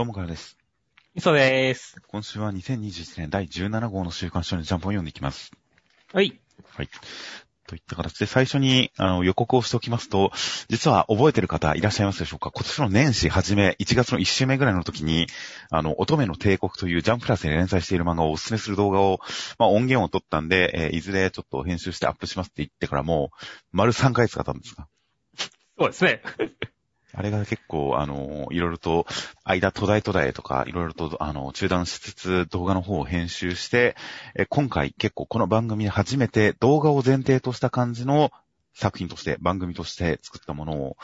どうもからです。磯でーす。今週は2021年第17号の週刊少年ジャンプを読んでいきます。はい。はい。といった形で最初にあの予告をしておきますと、実は覚えてる方いらっしゃいますでしょうか？今年の年始初め、1月の1週目ぐらいの時に、あの、乙女の帝国というジャンププラスで連載している漫画をお勧めする動画を、まあ音源を取ったんで、えーいずれちょっと編集してアップしますって言ってからもう、丸3ヶ月経ったんですが。そうですね。あれが結構、あの、いろいろと、間、途絶え途絶えとか、いろいろと、あの、中断しつつ、動画の方を編集して、え今回結構この番組で初めて動画を前提とした感じの作品として、番組として作ったものを、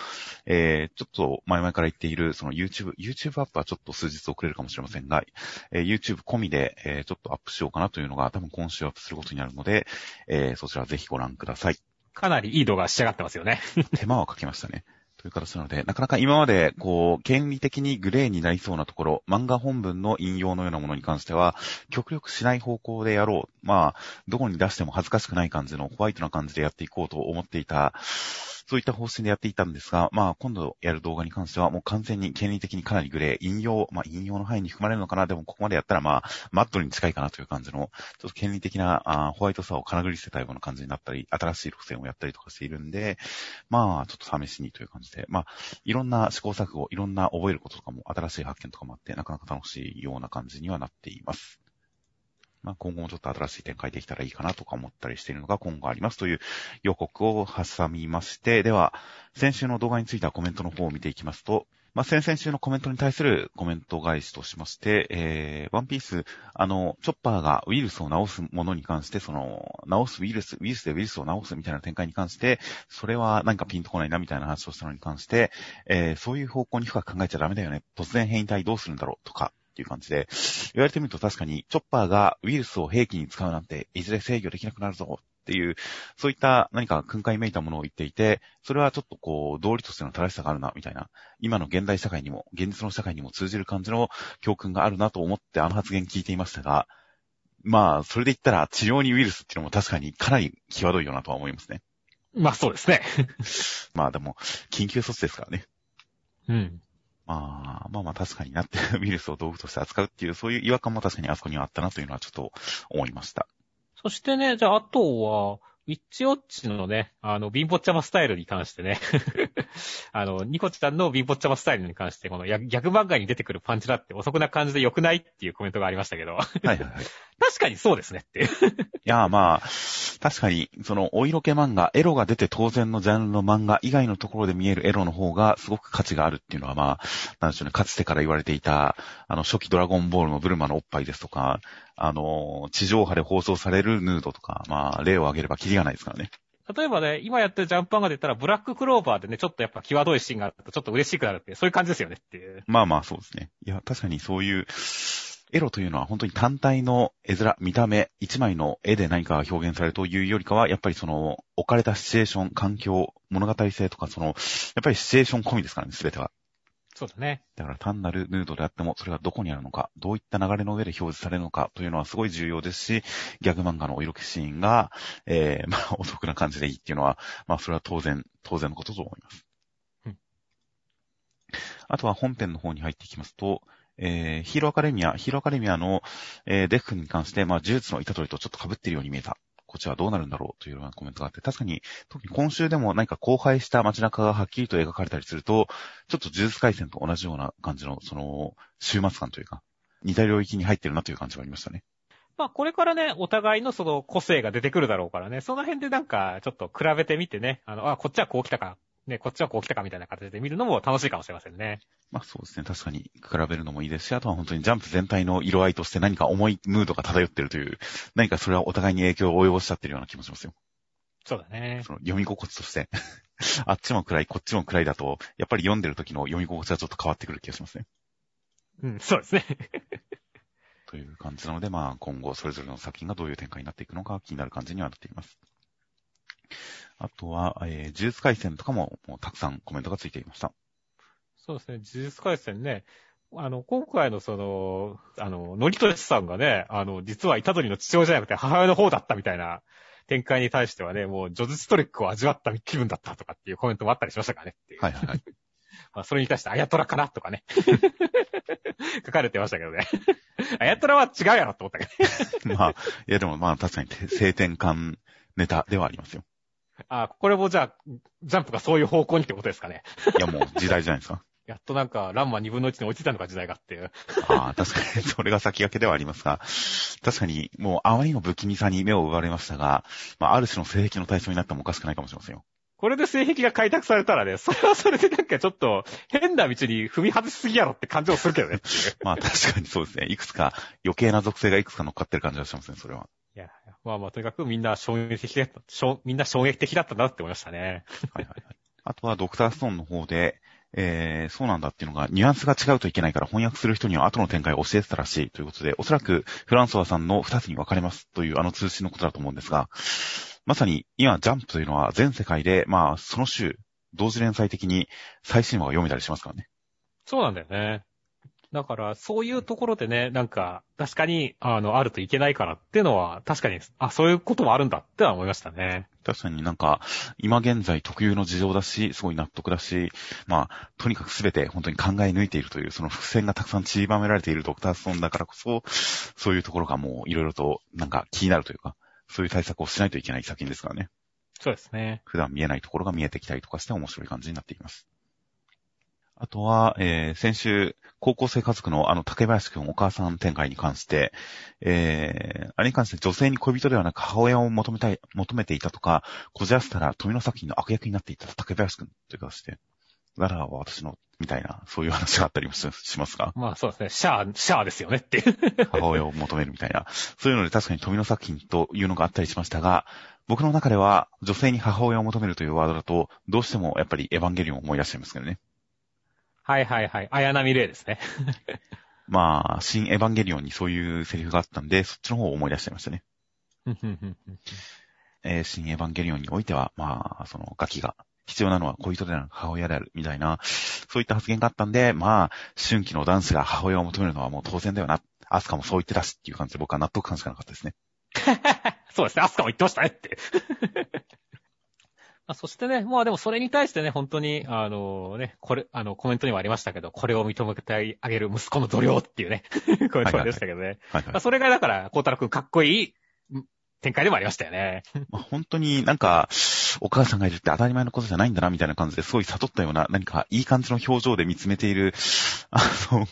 えー、ちょっと前々から言っている、その YouTube、YouTube アップはちょっと数日遅れるかもしれませんが、えー YouTube 込みで、えーちょっとアップしようかなというのが、多分今週アップすることになるので、えーそちらぜひご覧ください。かなりいい動画仕上がってますよね。手間はかけましたね。という形なので、なかなか今まで、こう、権利的にグレーになりそうなところ、漫画本文の引用のようなものに関しては、極力しない方向でやろう。まあ、どこに出しても恥ずかしくない感じのホワイトな感じでやっていこうと思っていた、そういった方針でやっていたんですが、まあ、今度やる動画に関しては、もう完全に権利的にかなりグレー、引用、まあ、引用の範囲に含まれるのかな、でもここまでやったら、まあ、マットに近いかなという感じの、ちょっと権利的なあホワイトさをかなぐり捨てたような感じになったり、新しい路線をやったりとかしているんで、まあ、ちょっと試しにという感じで、まあ、いろんな試行錯誤、いろんな覚えることとかも、新しい発見とかもあって、なかなか楽しいような感じにはなっています。まあ、今後もちょっと新しい展開できたらいいかなとか思ったりしているのが今後ありますという予告を挟みまして、では、先週の動画についてはコメントの方を見ていきますと、まあ、先々週のコメントに対するコメント返しとしまして、えー、ワンピース、あの、チョッパーがウイルスを治すものに関して、その、治すウイルス、ウイルスでウイルスを治すみたいな展開に関して、それは何かピンとこないなみたいな話をしたのに関して、えーそういう方向に深く考えちゃダメだよね。突然変異体どうするんだろうとか、っていう感じで、言われてみると確かに、チョッパーがウイルスを兵器に使うなんて、いずれ制御できなくなるぞっていう、そういった何か訓戒めいたものを言っていて、それはちょっとこう、道理としての正しさがあるな、みたいな、今の現代社会にも、現実の社会にも通じる感じの教訓があるなと思ってあの発言聞いていましたが、まあ、それで言ったら治療にウイルスっていうのも確かにかなり際どいよなとは思いますね。まあそうですね。まあでも、緊急措置ですからね。うん。まあ、まあまあ確かになって、ウイルスを道具として扱うっていう、そういう違和感も確かにあそこにはあったなというのはちょっと思いました。そしてね、じゃああとは、ウィッチウォッチのね、あの、貧乏ちゃまスタイルに関してね、あの、ニコちゃんの貧乏ちゃまスタイルに関して、この逆逆漫画に出てくるパンチラって遅くな感じで良くないっていうコメントがありましたけど、はいはいはい。確かにそうですねって。いや、まあ、確かに、その、お色気漫画、エロが出て当然のジャンルの漫画以外のところで見えるエロの方がすごく価値があるっていうのは、まあ、なんでしょうね、かつてから言われていた、あの、初期ドラゴンボールのブルマのおっぱいですとか、あの、地上波で放送されるヌードとか、まあ、例を挙げればキリがないですからね。例えばね、今やってるジャンプ漫画で言ったら、ブラッククローバーでね、ちょっとやっぱ際どいシーンがあるとちょっと嬉しくなるっていう、そういう感じですよねっていう。まあまあ、そうですね。いや、確かにそういう、エロというのは本当に単体の絵面、見た目、一枚の絵で何かが表現されるというよりかは、やっぱりその、置かれたシチュエーション、環境、物語性とか、その、やっぱりシチュエーション込みですからね、すべては。そうだね。だから単なるヌードであっても、それがどこにあるのか、どういった流れの上で表示されるのかというのはすごい重要ですし、ギャグ漫画のお色気シーンが、えー、まあ、お得な感じでいいっていうのは、まあ、それは当然、当然のことと思います。うんあとは本編の方に入っていきますと、えー、ヒーローアカデミア、ヒーローアカデミアの、えーデフに関して、まあ、呪術の板取りとちょっと被ってるように見えた。こっちはどうなるんだろうというようなコメントがあって、確かに、特に今週でも何か荒廃した街中がはっきりと描かれたりすると、ちょっと呪術回戦と同じような感じの、その、終末感というか、似た領域に入ってるなという感じがありましたね。まあこれからね、お互いのその個性が出てくるだろうからね、その辺でなんかちょっと比べてみてね、あの、あ、こっちはこう来たか、ね、こっちはこう来たかみたいな形で見るのも楽しいかもしれませんね。まあそうですね。確かに比べるのもいいですし、あとは本当にジャンプ全体の色合いとして何か重いムードが漂ってるという、何かそれはお互いに影響を及ぼしちゃってるような気もしますよ。そうだね。その読み心地として。あっちも暗い、こっちも暗いだと、やっぱり読んでる時の読み心地はちょっと変わってくる気がしますね。うん、そうですね。という感じなので、まあ今後それぞれの作品がどういう展開になっていくのか気になる感じにはなっています。あとは、えー、呪術回戦とかももうたくさんコメントがついていました。そうですね、呪術回戦ね。あの、今回のその、あの、のりとしさんがね、あの、実は虎杖の父親じゃなくて母親の方だったみたいな展開に対してはね、もう、叙述トリックを味わった気分だったとかっていうコメントもあったりしましたからねっていう。はいはいはい。まあ、それに対してあやとらかなとかね。書かれてましたけどね。あやとらは違うやろって思ったけど。まあ、いやでもまあ確かに性転換ネタではありますよ。あ、これもじゃあ、ジャンプがそういう方向にってことですかね。いやもう時代じゃないですか。やっとなんか、ランマ2分の1に落ちたのか時代がっていう。ああ、確かに、それが先駆けではありますが、確かに、もうあまりの不気味さに目を奪われましたが、まあ、ある種の性癖の対象になってもおかしくないかもしれませんよ。これで性癖が開拓されたらね、それはそれでなんかちょっと変な道に踏み外しすぎやろって感じをするけどね まあ確かにそうですね。いくつか余計な属性がいくつか乗っかってる感じがしますね、それは。いや、まあまあとにかくみんな衝撃的だった、みんな衝撃的だったなって思いましたね。はいはいはい。あとはドクターストーンの方で、えー、そうなんだっていうのが、ニュアンスが違うといけないから翻訳する人には後の展開を教えてたらしいということで、おそらくフランソワさんの二つに分かれますというあの通信のことだと思うんですが、まさに今ジャンプというのは全世界で、まあその週、同時連載的に最新話が読めたりしますからね。そうなんだよね。だから、そういうところでね、なんか、確かに、あの、あるといけないからっていうのは、確かに、あ、そういうこともあるんだっては思いましたね。確かになんか、今現在特有の事情だし、すごい納得だし、まあ、とにかくすべて本当に考え抜いているという、その伏線がたくさん散りばめられているドクターストーンだからこそ、そういうところがもういろいろとなんか気になるというか、そういう対策をしないといけない作品ですからね。そうですね。普段見えないところが見えてきたりとかして面白い感じになっています。あとは、えー、先週、高校生家族のあの竹林くんお母さん展開に関して、えー、あれに関して女性に恋人ではなく母親を求めたい、求めていたとか、こじらせたら富野作品の悪役になっていた竹林くんというかして、ララは私の、みたいな、そういう話があったりもしますかまあそうですね。シャア、シャアですよねっていう。母親を求めるみたいな。そういうので確かに富野作品というのがあったりしましたが、僕の中では女性に母親を求めるというワードだと、どうしてもやっぱりエヴァンゲリオンを思い出しちゃいますけどね。はいはいはい。綾波レイですね。まあ、新エヴァンゲリオンにそういうセリフがあったんで、そっちの方を思い出しちゃいましたね。えー、新エヴァンゲリオンにおいては、まあ、そのガキが必要なのは恋人である母親であるみたいな、そういった発言があったんで、まあ、春季の男子が母親を求めるのはもう当然だよな。アスカもそう言ってたしっていう感じで僕は納得感しかなかったですね。そうですね。アスカも言ってましたねってあ、そしてね、まあでもそれに対してね、本当に、あのね、これ、あの、コメントにもありましたけど、これを認めてあげる息子の度量っていうね、コメントでしたけどね。はいはいはいまあ、それがだから、孝太郎くんかっこいい展開でもありましたよね。まあ、本当になんか、お母さんがいるって当たり前のことじゃないんだな、みたいな感じですごい悟ったような、何かいい感じの表情で見つめている、あの、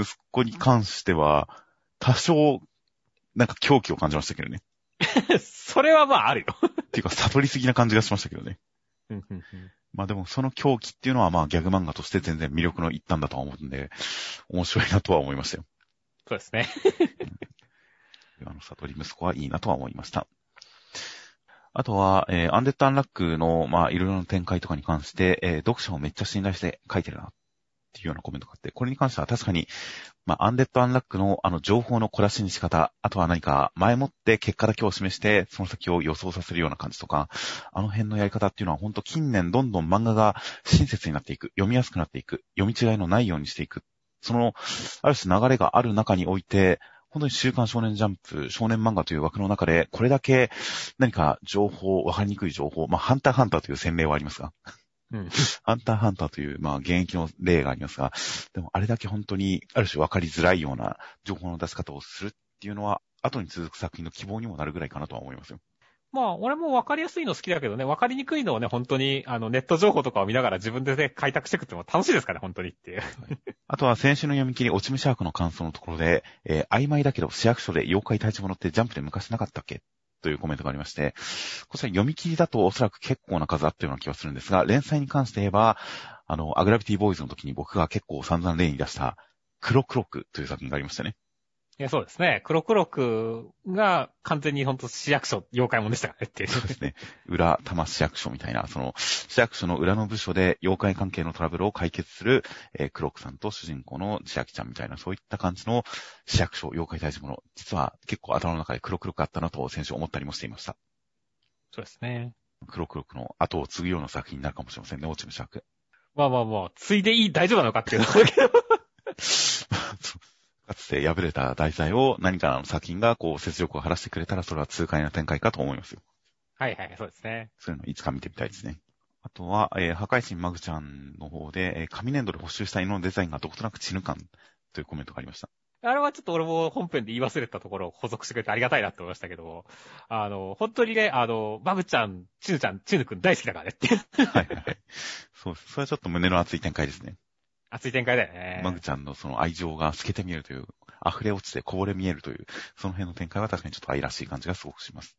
息子に関しては、多少、なんか狂気を感じましたけどね。それはまああるよ。っていうか、悟りすぎな感じがしましたけどね。まあでも、その狂気っていうのはまあギャグ漫画として全然魅力の一端だとは思うんで、面白いなとは思いましたよ。そうですね。あの、悟り息子はいいなとは思いました。あとは、えー、アンデッド・アンラックの、まあ、いろいろな展開とかに関して、えー、読者をめっちゃ信頼して書いてるなっていうようなコメントがあって、これに関しては確かに、まあ、アンデッド・アンラックのあの情報の小出しに仕方、あとは何か前もって結果だけを示して、その先を予想させるような感じとか、あの辺のやり方っていうのは本当近年どんどん漫画が親切になっていく、読みやすくなっていく、読み違いのないようにしていく。その、ある種流れがある中において、本当に週刊少年ジャンプ、少年漫画という枠の中で、これだけ何か情報、わかりにくい情報、まあ、ハンターハンターという鮮明はありますが、うん、ハンターハンターという、まあ、現役の例がありますが、でもあれだけ本当に、ある種分かりづらいような情報の出し方をするっていうのは、後に続く作品の希望にもなるぐらいかなとは思いますよ。まあ、俺も分かりやすいの好きだけどね、分かりにくいのをね、本当に、あの、ネット情報とかを見ながら自分でね、開拓していくっても楽しいですかね、本当にっていう。あとは、先週の読み切り、落ち武者悪の感想のところで、えー、曖昧だけど、市役所で妖怪退治物ってジャンプで昔なかったっけ？というコメントがありまして、こちら読み切りだとおそらく結構な数あったような気がするんですが、連載に関して言えば、あの、アグラビティボーイズの時に僕が結構散々例に出した、クロクロックという作品がありましたね。いや、そうですね。黒黒くが完全に本当市役所、妖怪もんでしたからねっていう。そうですね。裏玉市役所みたいな、その、市役所の裏の部署で妖怪関係のトラブルを解決する、えー、黒くさんと主人公の千秋ちゃんみたいな、そういった感じの市役所、妖怪大事者。実は結構頭の中で黒黒くあったなと先週思ったりもしていました。そうですね。黒黒くの後を継ぐような作品になるかもしれませんね、落ち武者まあまあまあ、継いでいい、大丈夫なのかっていうのだけど。かつて破れた題材を何かの作品がこう雪辱を晴らしてくれたらそれは痛快な展開かと思いますよ。はいはい、そうですね。そういうのいつか見てみたいですね。あとは、えー破壊神マグちゃんの方で、えー紙粘土で補修した犬のデザインがどことなく血ぬ感というコメントがありました。あれはちょっと俺も本編で言い忘れたところを補足してくれてありがたいなって思いましたけども、あの、本当にね、あの、バグちゃん、チヌちゃん、チヌくん大好きだからねって。はいはいはい。そうです。それはちょっと胸の熱い展開ですね。熱い展開だよね。マグちゃんのその愛情が透けて見えるという、溢れ落ちてこぼれ見えるという、その辺の展開は確かにちょっと愛らしい感じがすごくします。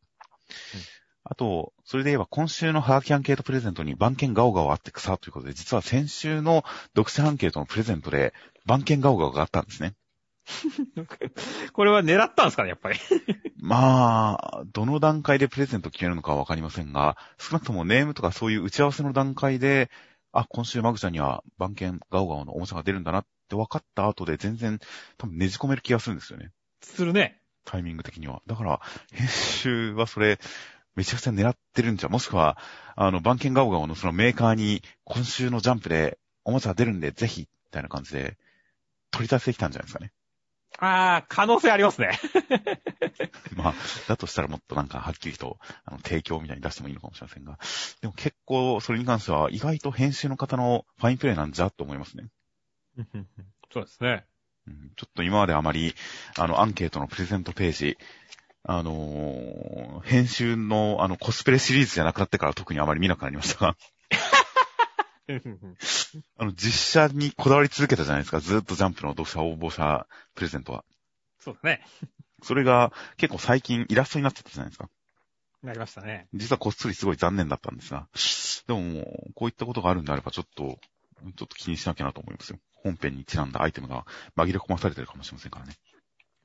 うんあと、それで言えば今週のハーキアンケートプレゼントに番犬ガオガオあって草ということで、実は先週の読者アンケートのプレゼントで番犬ガオガオがあったんですね。これは狙ったんですかね、やっぱり。まあ、どの段階でプレゼント決めるのかはわかりませんが、少なくともネームとかそういう打ち合わせの段階で、あ、今週マグちゃんには番犬ガオガオのおもちゃが出るんだなって分かった後で全然多分ねじ込める気がするんですよね。するね。タイミング的には。だから、編集はそれ、めちゃくちゃ狙ってるんじゃ、もしくは、あの、番犬ガオガオのそのメーカーに、今週のジャンプでおもちゃが出るんで、ぜひ、みたいな感じで、取り出してきたんじゃないですかね。ああ、可能性ありますね。まあ、だとしたらもっとなんかはっきりと、あの、提供みたいに出してもいいのかもしれませんが。でも結構、それに関しては、意外と編集の方のファインプレイなんじゃと思いますね。そうですね。うんちょっと今まであまり、あの、アンケートのプレゼントページ、あのー編集の、あの、コスプレシリーズじゃなくなってから特にあまり見なくなりましたが、あの、実写にこだわり続けたじゃないですか。ずっとジャンプの読者応募者プレゼントは。そうだね。それが結構最近イラストになってたじゃないですか。なりましたね。実はこっそりすごい残念だったんですが。でももう、こういったことがあるんであればちょっと、ちょっと気にしなきゃなと思いますよ。本編にちなんだアイテムが紛れ込まされてるかもしれませんからね。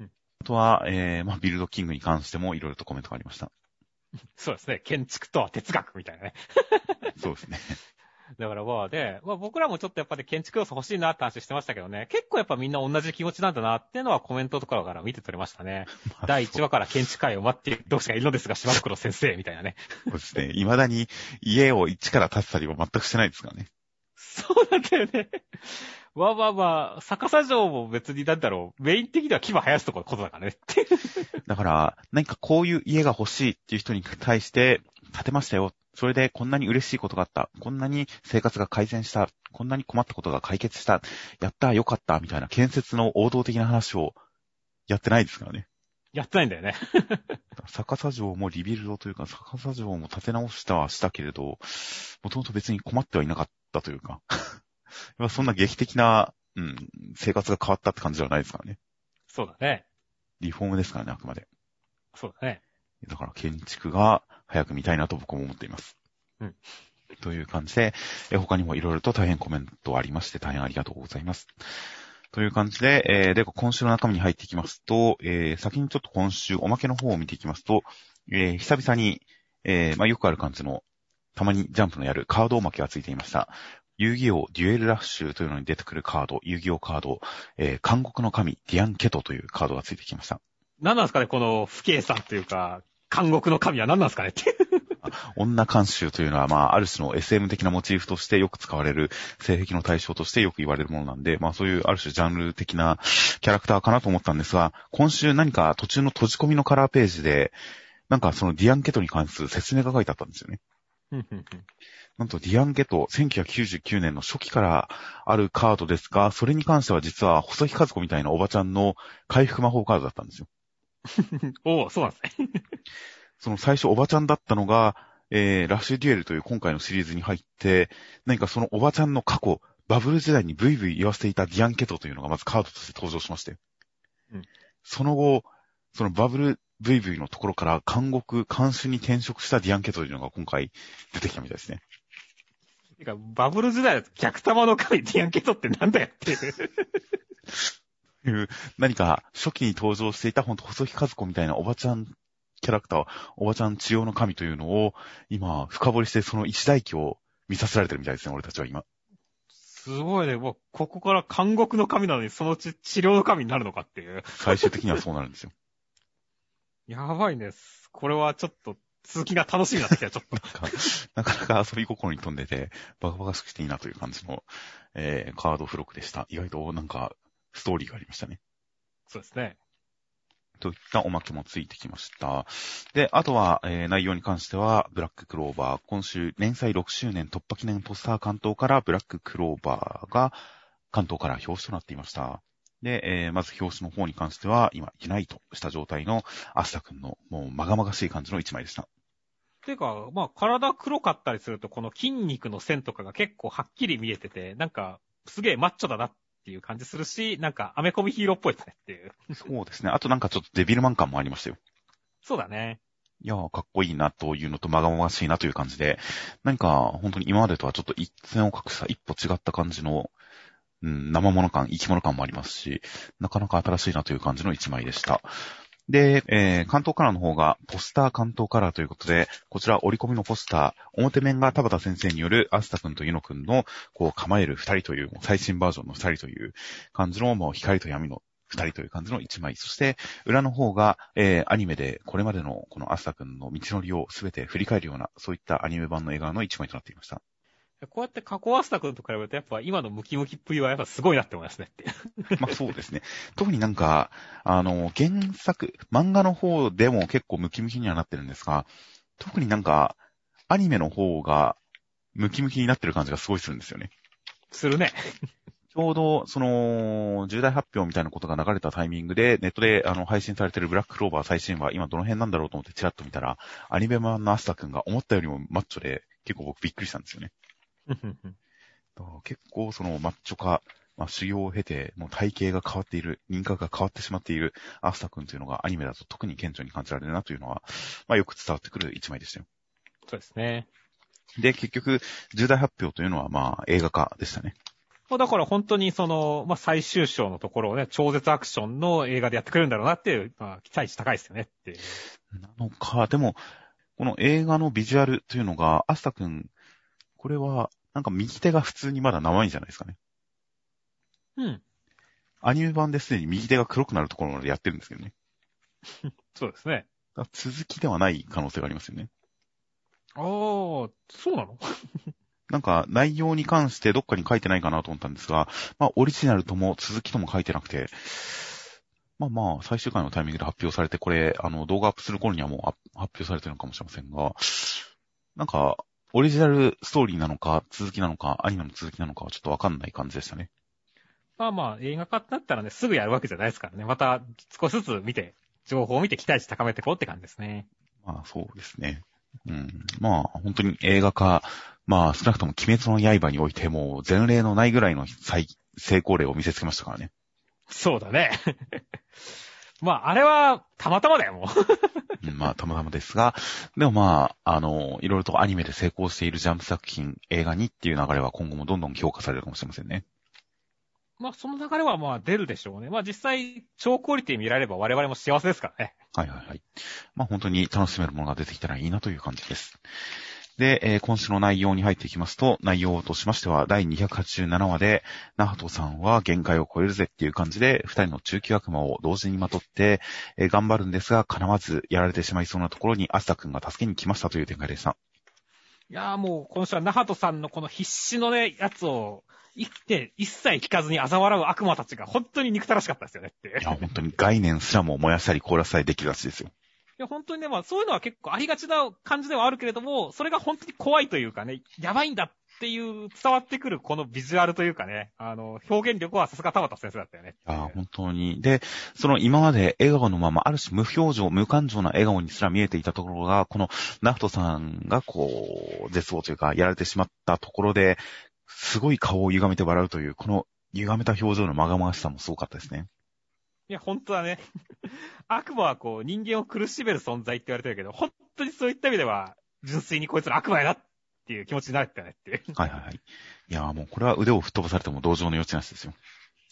うんあとは、えー、まあ、ビルドキングに関してもいろいろとコメントがありました。そうですね。建築とは哲学みたいなね。そうですね。だからまあで、まあ僕らもちょっとやっぱり建築要素欲しいなって話してましたけどね、結構やっぱみんな同じ気持ちなんだなっていうのはコメントとかから見て取れましたね。第1話から建築会を待っている同士がいるのですが、島袋先生みたいなね。そうですね。未だに家を一から建てたりは全くしてないですからね。そうなんだよね。まあまあまあ、逆さ城も別になんだろう、メイン的には牙生やすとこことだからね。だから、何かこういう家が欲しいっていう人に対して、建てましたよ。それでこんなに嬉しいことがあった。こんなに生活が改善した。こんなに困ったことが解決した。やった、よかった。みたいな建設の王道的な話をやってないですからね。やってないんだよね。逆さ城もリビルドというか、逆さ城も建て直したはしたけれど、もともと別に困ってはいなかったというか、まあそんな劇的な、うん、生活が変わったって感じではないですからね。そうだね。リフォームですからね、あくまで。そうだね。だから建築が早く見たいなと僕も思っています。うん。という感じで、え他にもいろいろと大変コメントありまして大変ありがとうございます。という感じで、えーで、今週の中身に入っていきますと、えー先にちょっと今週おまけの方を見ていきますと、えー久々に、えーまあ、よくある感じの、たまにジャンプのやるカードおまけがついていました。遊戯王デュエルラッシュというのに出てくるカード、遊戯王カード、えー監獄の神、ディアンケトというカードがついてきました。何なんですかね、この不敬さんというか、監獄の神は何なんですかねって。女監修というのは、まあ、ある種の SM 的なモチーフとしてよく使われる、性癖の対象としてよく言われるものなんで、まあそういうある種ジャンル的なキャラクターかなと思ったんですが、今週何か途中の閉じ込みのカラーページで、なんかそのディアンケトに関する説明が書いてあったんですよね。なんとディアンケト、1999年の初期からあるカードですが、それに関しては実は細木和子みたいなおばちゃんの回復魔法カードだったんですよ。おおそうなんですね。その最初おばちゃんだったのが、えー、ラッシュデュエルという今回のシリーズに入って、何かそのおばちゃんの過去、バブル時代にブイブイ言わせていたディアンケトというのがまずカードとして登場しまして。うんその後、そのバブルブイブイのところから監獄、監視に転職したディアンケトというのが今回出てきたみたいですね。てか、バブル時代だと逆玉の神ディアンケトってなんだよっていう。いう何か初期に登場していた本当細木和子みたいなおばちゃんキャラクター、おばちゃん治療の神というのを今深掘りしてその一代記を見させられてるみたいですね、俺たちは今。すごいね。もう、ここから監獄の神なのに、そのうち治療の神になるのかっていう。最終的にはそうなるんですよ。やばいね。これはちょっと、続きが楽しみになってきた、ちょっと。なんかなかなか遊び心に飛んでて、バカバカしくていいなという感じの、えー、カード付録でした。意外となんか、ストーリーがありましたね。そうですね。といったおまけもついてきました。で、あとは、えー内容に関しては、ブラッククローバー、今週、連載6周年突破記念ポスター関東から、ブラッククローバーが関東から表紙となっていました。で、えーまず表紙の方に関しては、今、ユナイトした状態のアスタ君の、もう、まがまがしい感じの一枚でした。ていうか、まあ、体黒かったりすると、この筋肉の線とかが結構はっきり見えてて、なんか、すげえマッチョだなっていう感じするし、なんか、アメコミヒーローっぽいですねっていう。そうですね。あとなんかちょっとデビルマン感もありましたよ。そうだね。いやー、かっこいいなというのと、まがまがしいなという感じで、何か、本当に今までとはちょっと一線を画した一歩違った感じの、うん、生物感、生き物感もありますし、なかなか新しいなという感じの一枚でした。で、えー、関東カラーの方が、ポスター関東カラーということで、こちら折り込みのポスター、表面が田畑先生によるアスタ君とユノ君の、こう構える二人という、最新バージョンの二人という感じの、もう光と闇の二人という感じの一枚。そして、裏の方が、えー、アニメでこれまでのこのアスタ君の道のりをすべて振り返るような、そういったアニメ版の映画の一枚となっていました。こうやって加工アスタ君と比べると、やっぱ今のムキムキっぷりはやっぱすごいなって思いますねって。まあそうですね。特になんか、あの、原作、漫画の方でも結構ムキムキにはなってるんですが、特になんか、アニメの方がムキムキになってる感じがすごいするんですよね。するね。ちょうど、その、重大発表みたいなことが流れたタイミングで、ネットであの配信されてるブラッククローバー最新話、今どの辺なんだろうと思ってチラッと見たら、アニメ版のアスタ君が思ったよりもマッチョで、結構僕びっくりしたんですよね。結構そのマッチョ化、まあ、修行を経て、もう体型が変わっている、人格が変わってしまっているアスタ君というのがアニメだと特に顕著に感じられるなというのは、まあよく伝わってくる一枚でしたよ。そうですね。で、結局、重大発表というのはまあ映画化でしたね。まあだから本当にその、まあ最終章のところをね、超絶アクションの映画でやってくれるんだろうなっていう、まあ期待値高いですよねっていう。なのか、でも、この映画のビジュアルというのが、アスタ君、これは、なんか右手が普通にまだ生いんじゃないですかね。うん。アニメ版ですでに右手が黒くなるところまでやってるんですけどね。そうですね。続きではない可能性がありますよね。ああ、そうなの？なんか内容に関してどっかに書いてないかなと思ったんですが、まあオリジナルとも続きとも書いてなくて、まあまあ最終回のタイミングで発表されて、これ、あの動画アップする頃にはもう発表されてるのかもしれませんが、なんか、オリジナルストーリーなのか、続きなのか、アニメの続きなのかはちょっとわかんない感じでしたね。まあまあ、映画化ってなったらね、すぐやるわけじゃないですからね。また少しずつ見て、情報を見て期待値高めていこうって感じですね。まあそうですね。うん。まあ本当に映画化、まあ少なくとも鬼滅の刃においても前例のないぐらいの最成功例を見せつけましたからね。そうだね。まあ、あれは、たまたまだよ、もう。うんまあ、たまたまですが、でもまあ、あの、いろいろとアニメで成功しているジャンプ作品、映画にっていう流れは今後もどんどん評価されるかもしれませんね。まあ、その流れはまあ出るでしょうね。まあ実際、超クオリティ見られれば我々も幸せですからね。はいはいはい。まあ本当に楽しめるものが出てきたらいいなという感じです。で、えー今週の内容に入っていきますと、内容としましては、第287話で、ナハトさんは限界を超えるぜっていう感じで、二人の中級悪魔を同時にまとって、えー頑張るんですが、叶わずやられてしまいそうなところに、アスタ君が助けに来ましたという展開でした。いやーもう、今週はナハトさんのこの必死のね、やつを、生きて、一切聞かずに嘲笑う悪魔たちが本当に憎たらしかったですよねって。いや、本当に概念すらも燃やしたり凍らせたりできるらしいですよ。いや、本当にね、まあ、そういうのは結構ありがちな感じではあるけれども、それが本当に怖いというかね、やばいんだっていう伝わってくるこのビジュアルというかね、あの、表現力はさすが田畑先生だったよね。いや、本当に。で、その今まで笑顔のまま、ある種無表情、無感情な笑顔にすら見えていたところが、このナフトさんがこう、絶望というか、やられてしまったところで、すごい顔を歪めて笑うという、この歪めた表情のまがまがしさもすごかったですね。いや、本当だね。悪魔はこう、人間を苦しめる存在って言われてるけど、本当にそういった意味では、純粋にこいつら悪魔やなっていう気持ちになれたねっていう。はいはいはい。いや、もうこれは腕を吹っ飛ばされても同情の余地なしですよ。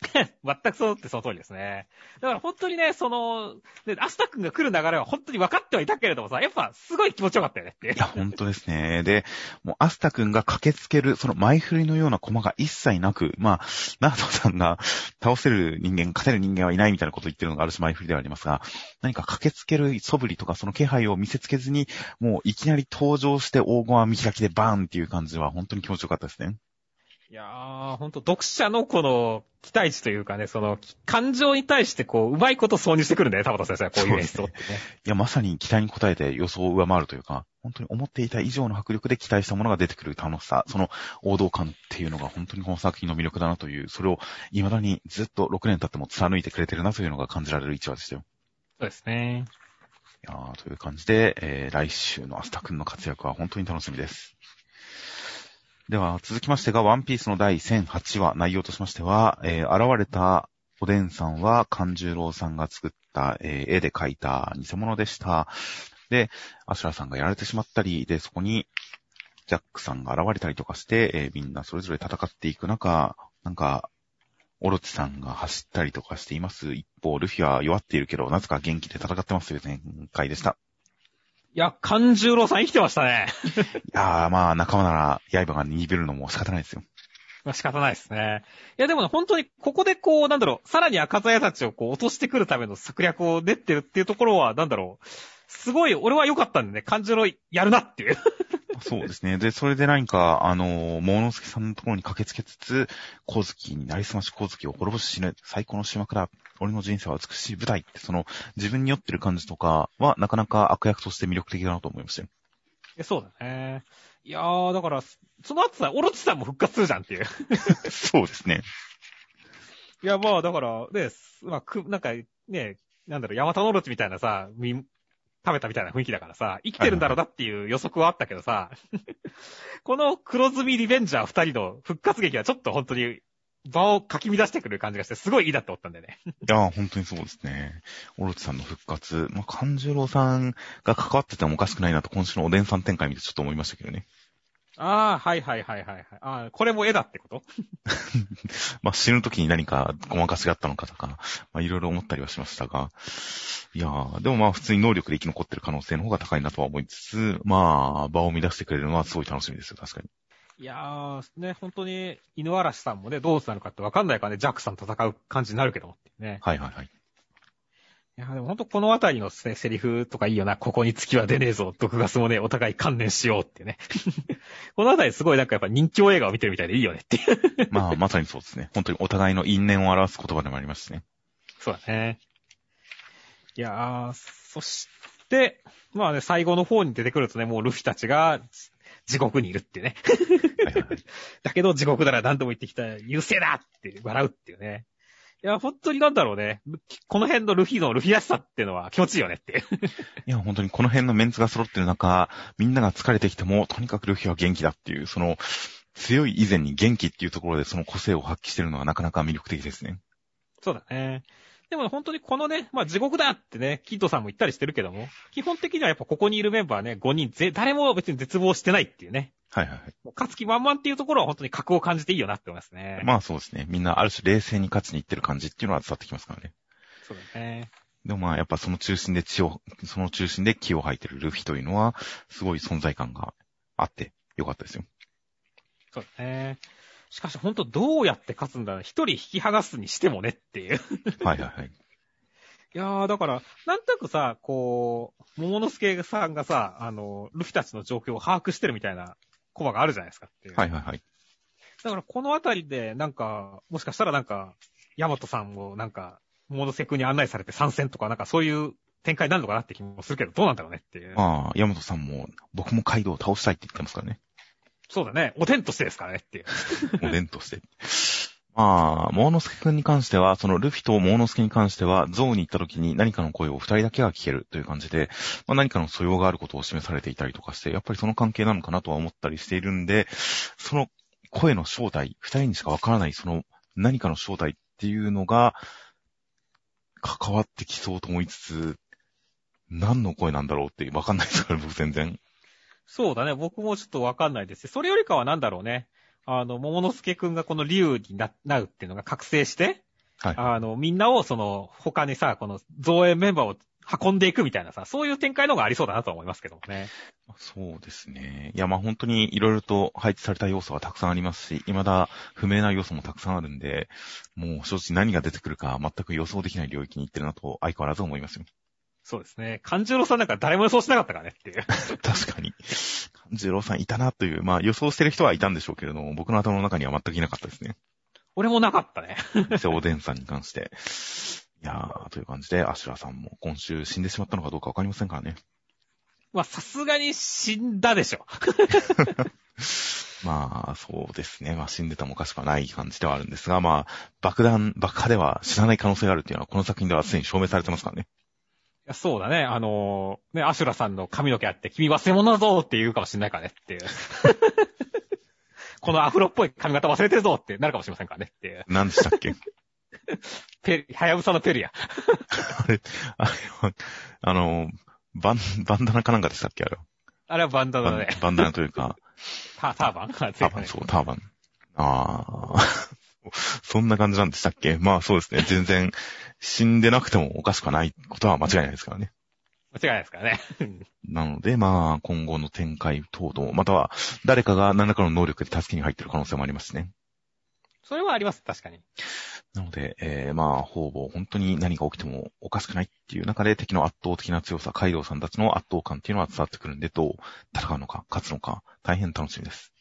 全くそうってその通りですね。だから本当にね、その、で、アスタ君が来る流れは本当に分かってはいたけれどもさ、やっぱすごい気持ちよかったよねっていいや、本当ですね。で、もうアスタ君が駆けつける、その前振りのような駒が一切なく、まあ、ナートさんが 倒せる人間、勝てる人間はいないみたいなことを言ってるのがある種前振りではありますが、何か駆けつける素振りとかその気配を見せつけずに、もういきなり登場して黄金は見開きでバーンっていう感じは本当に気持ちよかったですね。いやー、ほんと読者のこの期待値というかね、その感情に対してこう、うまいこと挿入してくるんだよね、田畑先生はこういう演出をってね。いや、まさに期待に応えて予想を上回るというか、本当に思っていた以上の迫力で期待したものが出てくる楽しさ、その王道感っていうのが本当にこの作品の魅力だなという、それを未だにずっと6年経っても貫いてくれてるなというのが感じられる一話でしたよ。そうですね。いやーという感じで、えー、来週のアスタ君の活躍は本当に楽しみです。では、続きましてが、ワンピースの第1008話、内容としましては、えー、現れたおでんさんは、勘十郎さんが作った、えー絵で描いた偽物でした。で、アシュラさんがやられてしまったり、で、そこに、ジャックさんが現れたりとかして、えーみんなそれぞれ戦っていく中、なんか、オロチさんが走ったりとかしています。一方、ルフィは弱っているけど、なぜか元気で戦ってますという展開でした。いや、勘十郎さん生きてましたね。いやー、まあ、仲間なら、刃が握るのも仕方ないですよ。まあ仕方ないですね。いやでもね、本当にここでこう、なんだろう、さらに赤座屋たちをこう落としてくるための策略を練ってるっていうところは、なんだろう、すごい、俺は良かったんでね、勘十郎やるなっていう。そうですね。で、それで何か、あのー、モノスケさんのところに駆けつけつつ、小月になりすまし小月を滅ぼし死ぬ、最高の島から、俺の人生は美しい舞台って、その、自分に酔ってる感じとかは、なかなか悪役として魅力的だなと思いましたよ。えそうだね。いやー、だから、その後さ、オロチさんも復活するじゃんっていう。そうですね。いや、まあ、だから、ね、まあ、く、なんか、ね、なんだろう、ヤマタノオロチみたいなさ、み、食べたみたいな雰囲気だからさ、生きてるんだろうなっていう予測はあったけどさ、この黒ずみリベンジャー二人の復活劇はちょっと本当に場をかき乱してくる感じがして、すごいいいなって思ったんだよね。いやー、本当にそうですね。オロチさんの復活、まあ、勘十郎さんが関わっててもおかしくないなと、今週のおでんさん展開見てちょっと思いましたけどね。ああ、はいはいはいはいはい。ああ、これも絵だってこと？まあ、死ぬ時に何かごまかしがあったのかとか、まあ、いろいろ思ったりはしましたが、いやー、でもまあ、普通に能力で生き残ってる可能性の方が高いなとは思いつつ、まあ、場を乱してくれるのはすごい楽しみですよ、確かに。いやー、ね、本当に、犬嵐さんもね、どうなるかってわかんないからね、ジャックさん戦う感じになるけどもってね。はいはいはい。いや、でも本当このあたりの、ね、セリフとかいいよな。ここに月は出ねえぞ。毒ガスもね、お互い観念しようってね。このあたりすごいなんかやっぱ人気映画を見てるみたいでいいよねっていう。まあ、まさにそうですね。本当にお互いの因縁を表す言葉でもありますしね。そうだね。いやー、そして、まあね、最後の方に出てくるとね、もうルフィたちが地獄にいるってね。はいはいはい。だけど地獄なら何度も言ってきた優勢だって笑うっていうね。いや、本当になんだろうね。この辺のルフィのルフィらしさっていうのは気持ちいいよねっていう。いや、本当にこの辺のメンツが揃ってる中、みんなが疲れてきても、とにかくルフィは元気だっていう、その、強い以前に元気っていうところでその個性を発揮してるのはなかなか魅力的ですね。そうだね。でも本当にこのね、まあ地獄だってね、キッドさんも言ったりしてるけども、基本的にはやっぱここにいるメンバーね、5人ぜ、誰も別に絶望してないっていうね。はいはいはい。もう勝つ気満々っていうところは本当に格を感じていいよなって思いますね。まあそうですね。みんなある種冷静に勝ちに行ってる感じっていうのは伝わってきますからね。そうだね。でもまあやっぱその中心で血を、その中心で気を吐いてるルフィというのは、すごい存在感があってよかったですよ。そうだね。しかし本当どうやって勝つんだ一人引き剥がすにしてもねっていう。はいはいはい。いやー、だから、なんとなくさ、こう、桃之助さんがさ、あの、ルフィたちの状況を把握してるみたいなコマがあるじゃないですかっていう。はいはいはい。だからこのあたりで、なんか、もしかしたらなんか、ヤマトさんをなんか、桃之助君に案内されて参戦とか、なんかそういう展開になるのかなって気もするけど、どうなんだろうねっていう。まあ、ヤマトさんも、僕もカイドウを倒したいって言ってますからね。そうだね。お天としてですからねっていう。おでんとして。まあ、モーノスケ君に関しては、そのルフィとモーノスケに関しては、ゾウに行った時に何かの声を二人だけが聞けるという感じで、まあ、何かの素養があることを示されていたりとかして、やっぱりその関係なのかなとは思ったりしているんで、その声の正体、二人にしかわからないその何かの正体っていうのが、関わってきそうと思いつつ、何の声なんだろうってわかんないですから、僕全然。そうだね。僕もちょっとわかんないです。それよりかはなんだろうね。あの、桃之助くんがこの竜にななるっていうのが覚醒して、はい。あの、みんなをその、他にさ、この造園メンバーを運んでいくみたいなさ、そういう展開の方がありそうだなと思いますけどもね。そうですね。いや、まあ本当にいろいろと配置された要素はたくさんありますし、未だ不明な要素もたくさんあるんで、もう正直何が出てくるか全く予想できない領域に行ってるなと相変わらず思いますよ。そうですね。勘十郎さんなんか誰も予想しなかったからねっていう。確かに。勘十郎さんいたなという、まあ予想してる人はいたんでしょうけれども、僕の頭の中には全くいなかったですね。俺もなかったね。瀬尾伝さんに関して。いやー、という感じで、アシュラさんも今週死んでしまったのかどうかわかりませんからね。まあ、さすがに死んだでしょ。まあ、そうですね。まあ、死んでたもおかしくはない感じではあるんですが、まあ、爆弾、爆破では死なない可能性があるっていうのは、この作品ではすでに証明されてますからね。いやそうだね。あのーね、アシュラさんの髪の毛あって、君忘れ物だぞって言うかもしれないからねっていう。このアフロっぽい髪型忘れてるぞってなるかもしれませんからねっていう。何でしたっけ？ペル、はやぶさのペルや。あれ、あれは、あの、バン、バンダナかなんかでしたっけ？あれは。あれはバンダナね。バンダナというか、タターバン？タターバン、そう、ターバン。ああ、そんな感じなんでしたっけ？まあそうですね。全然死んでなくてもおかしくはないことは間違いないですからね。間違いないですからね。なので、まあ、今後の展開等々、または誰かが何らかの能力で助けに入ってる可能性もありますしね。それはあります、確かに。なので、えー、まあ、ほぼ本当に何が起きてもおかしくないっていう中で敵の圧倒的な強さ、カイドウさんたちの圧倒感っていうのは伝わってくるんで、どう戦うのか、勝つのか、大変楽しみです。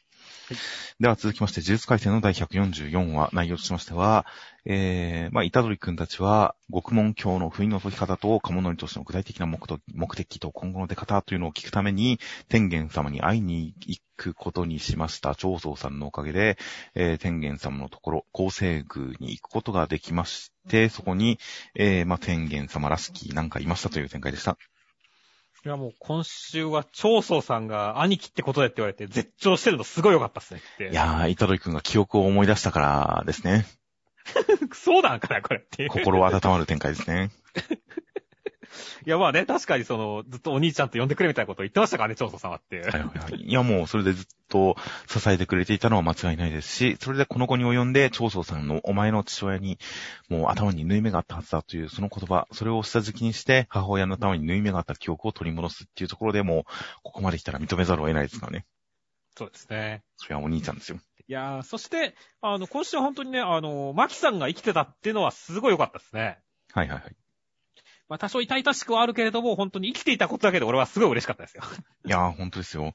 では続きまして、呪術回戦の第144話、内容としましては、えー、まあ、虎杖くんたちは、極門教の不意の解き方と、鴨のりとしての具体的な目目的と今後の出方というのを聞くために、天元様に会いに行くことにしました長宗さんのおかげで、えー、天元様のところ、厚生宮に行くことができまして、そこに、えー、まあ、天元様らしきなんかいましたという展開でした。いやもう今週は長宗さんが兄貴ってことでって言われて絶頂してるのすごい良かったっすねって。いやー、虎杖くんが記憶を思い出したからですね。そうなんかな、これって。心温まる展開ですね。いやまあね、確かにその、ずっとお兄ちゃんと呼んでくれみたいなことを言ってましたからね、長宗さんはって。はいはいはい。いやもうそれでずっと 支えてくれていたのは間違いないですし、それでこの子に及んで長宗さんのお前の父親にもう頭に縫い目があったはずだというその言葉、それを下敷きにして母親の頭に縫い目があった記憶を取り戻すっていうところでもう、ここまで来たら認めざるを得ないですからね。そうですね。それはお兄ちゃんですよ。いやー、そして、あの、今週は本当にね、あの、マキさんが生きてたっていうのはすごい良かったですね。はいはいはい。まあ多少痛々しくはあるけれども、本当に生きていたことだけで俺はすごい嬉しかったですよ。いやー、本当ですよ。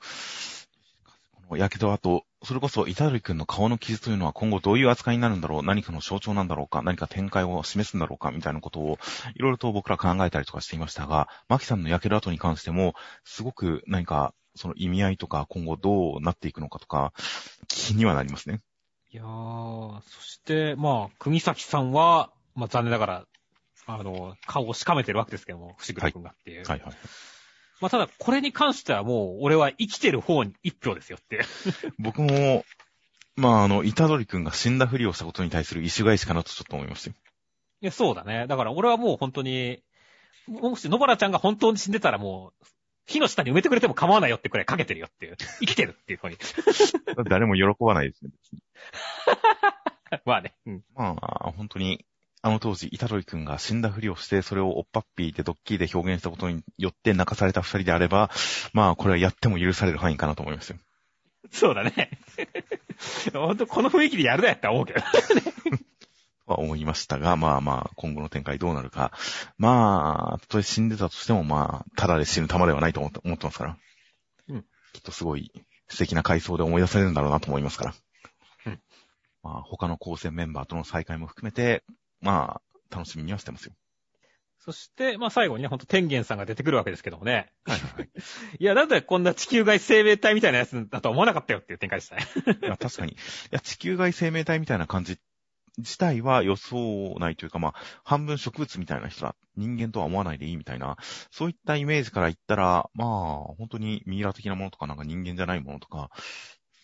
このやけどあと、それこそ、イタル君の顔の傷というのは今後どういう扱いになるんだろう何かの象徴なんだろうか何か展開を示すんだろうかみたいなことを、いろいろと僕ら考えたりとかしていましたが、マキさんのやけど後に関しても、すごく何か、その意味合いとか、今後どうなっていくのかとか、気にはなりますね。いやー、そして、まあ、国崎さんは、まあ残念ながら、あの、顔をしかめてるわけですけども、伏黒くんがっていう。はいはい。まあただ、これに関してはもう、俺は生きてる方に一票ですよって。僕も、まあ、あの、イタドリ君が死んだふりをしたことに対する意趣返しかなとちょっと思いましたよ。いや、そうだね。だから俺はもう本当に、もし野原ちゃんが本当に死んでたらもう、火の下に埋めてくれても構わないよってくらいかけてるよっていう。生きてるっていうふうに。誰も喜ばないですね。まあね。うん。まあ、本当に、あの当時、イタロイ君が死んだふりをして、それをおっぱっぴーでドッキリで表現したことによって泣かされた二人であれば、まあ、これはやっても許される範囲かなと思いますよ。そうだね。本当この雰囲気でやるなやったら思うけど。は思いましたが、まあまあ、今後の展開どうなるか。まあ、たとえ死んでたとしても、まあ、ただで死ぬ玉ではないと思って思ってますから。うん。きっとすごい素敵な回想で思い出されるんだろうなと思いますから。うん。まあ、他の高専メンバーとの再会も含めて、まあ、楽しみにはしてますよ。そして、まあ最後にね、ほんと天元さんが出てくるわけですけどもね。はいはいはい。いや、なんでこんな地球外生命体みたいなやつだとは思わなかったよっていう展開でしたね。いや、確かに。いや、地球外生命体みたいな感じ自体は予想ないというか、まあ、半分植物みたいな人だ。人間とは思わないでいいみたいな、そういったイメージから言ったら、まあ、本当にミイラ的なものとか、なんか人間じゃないものとか、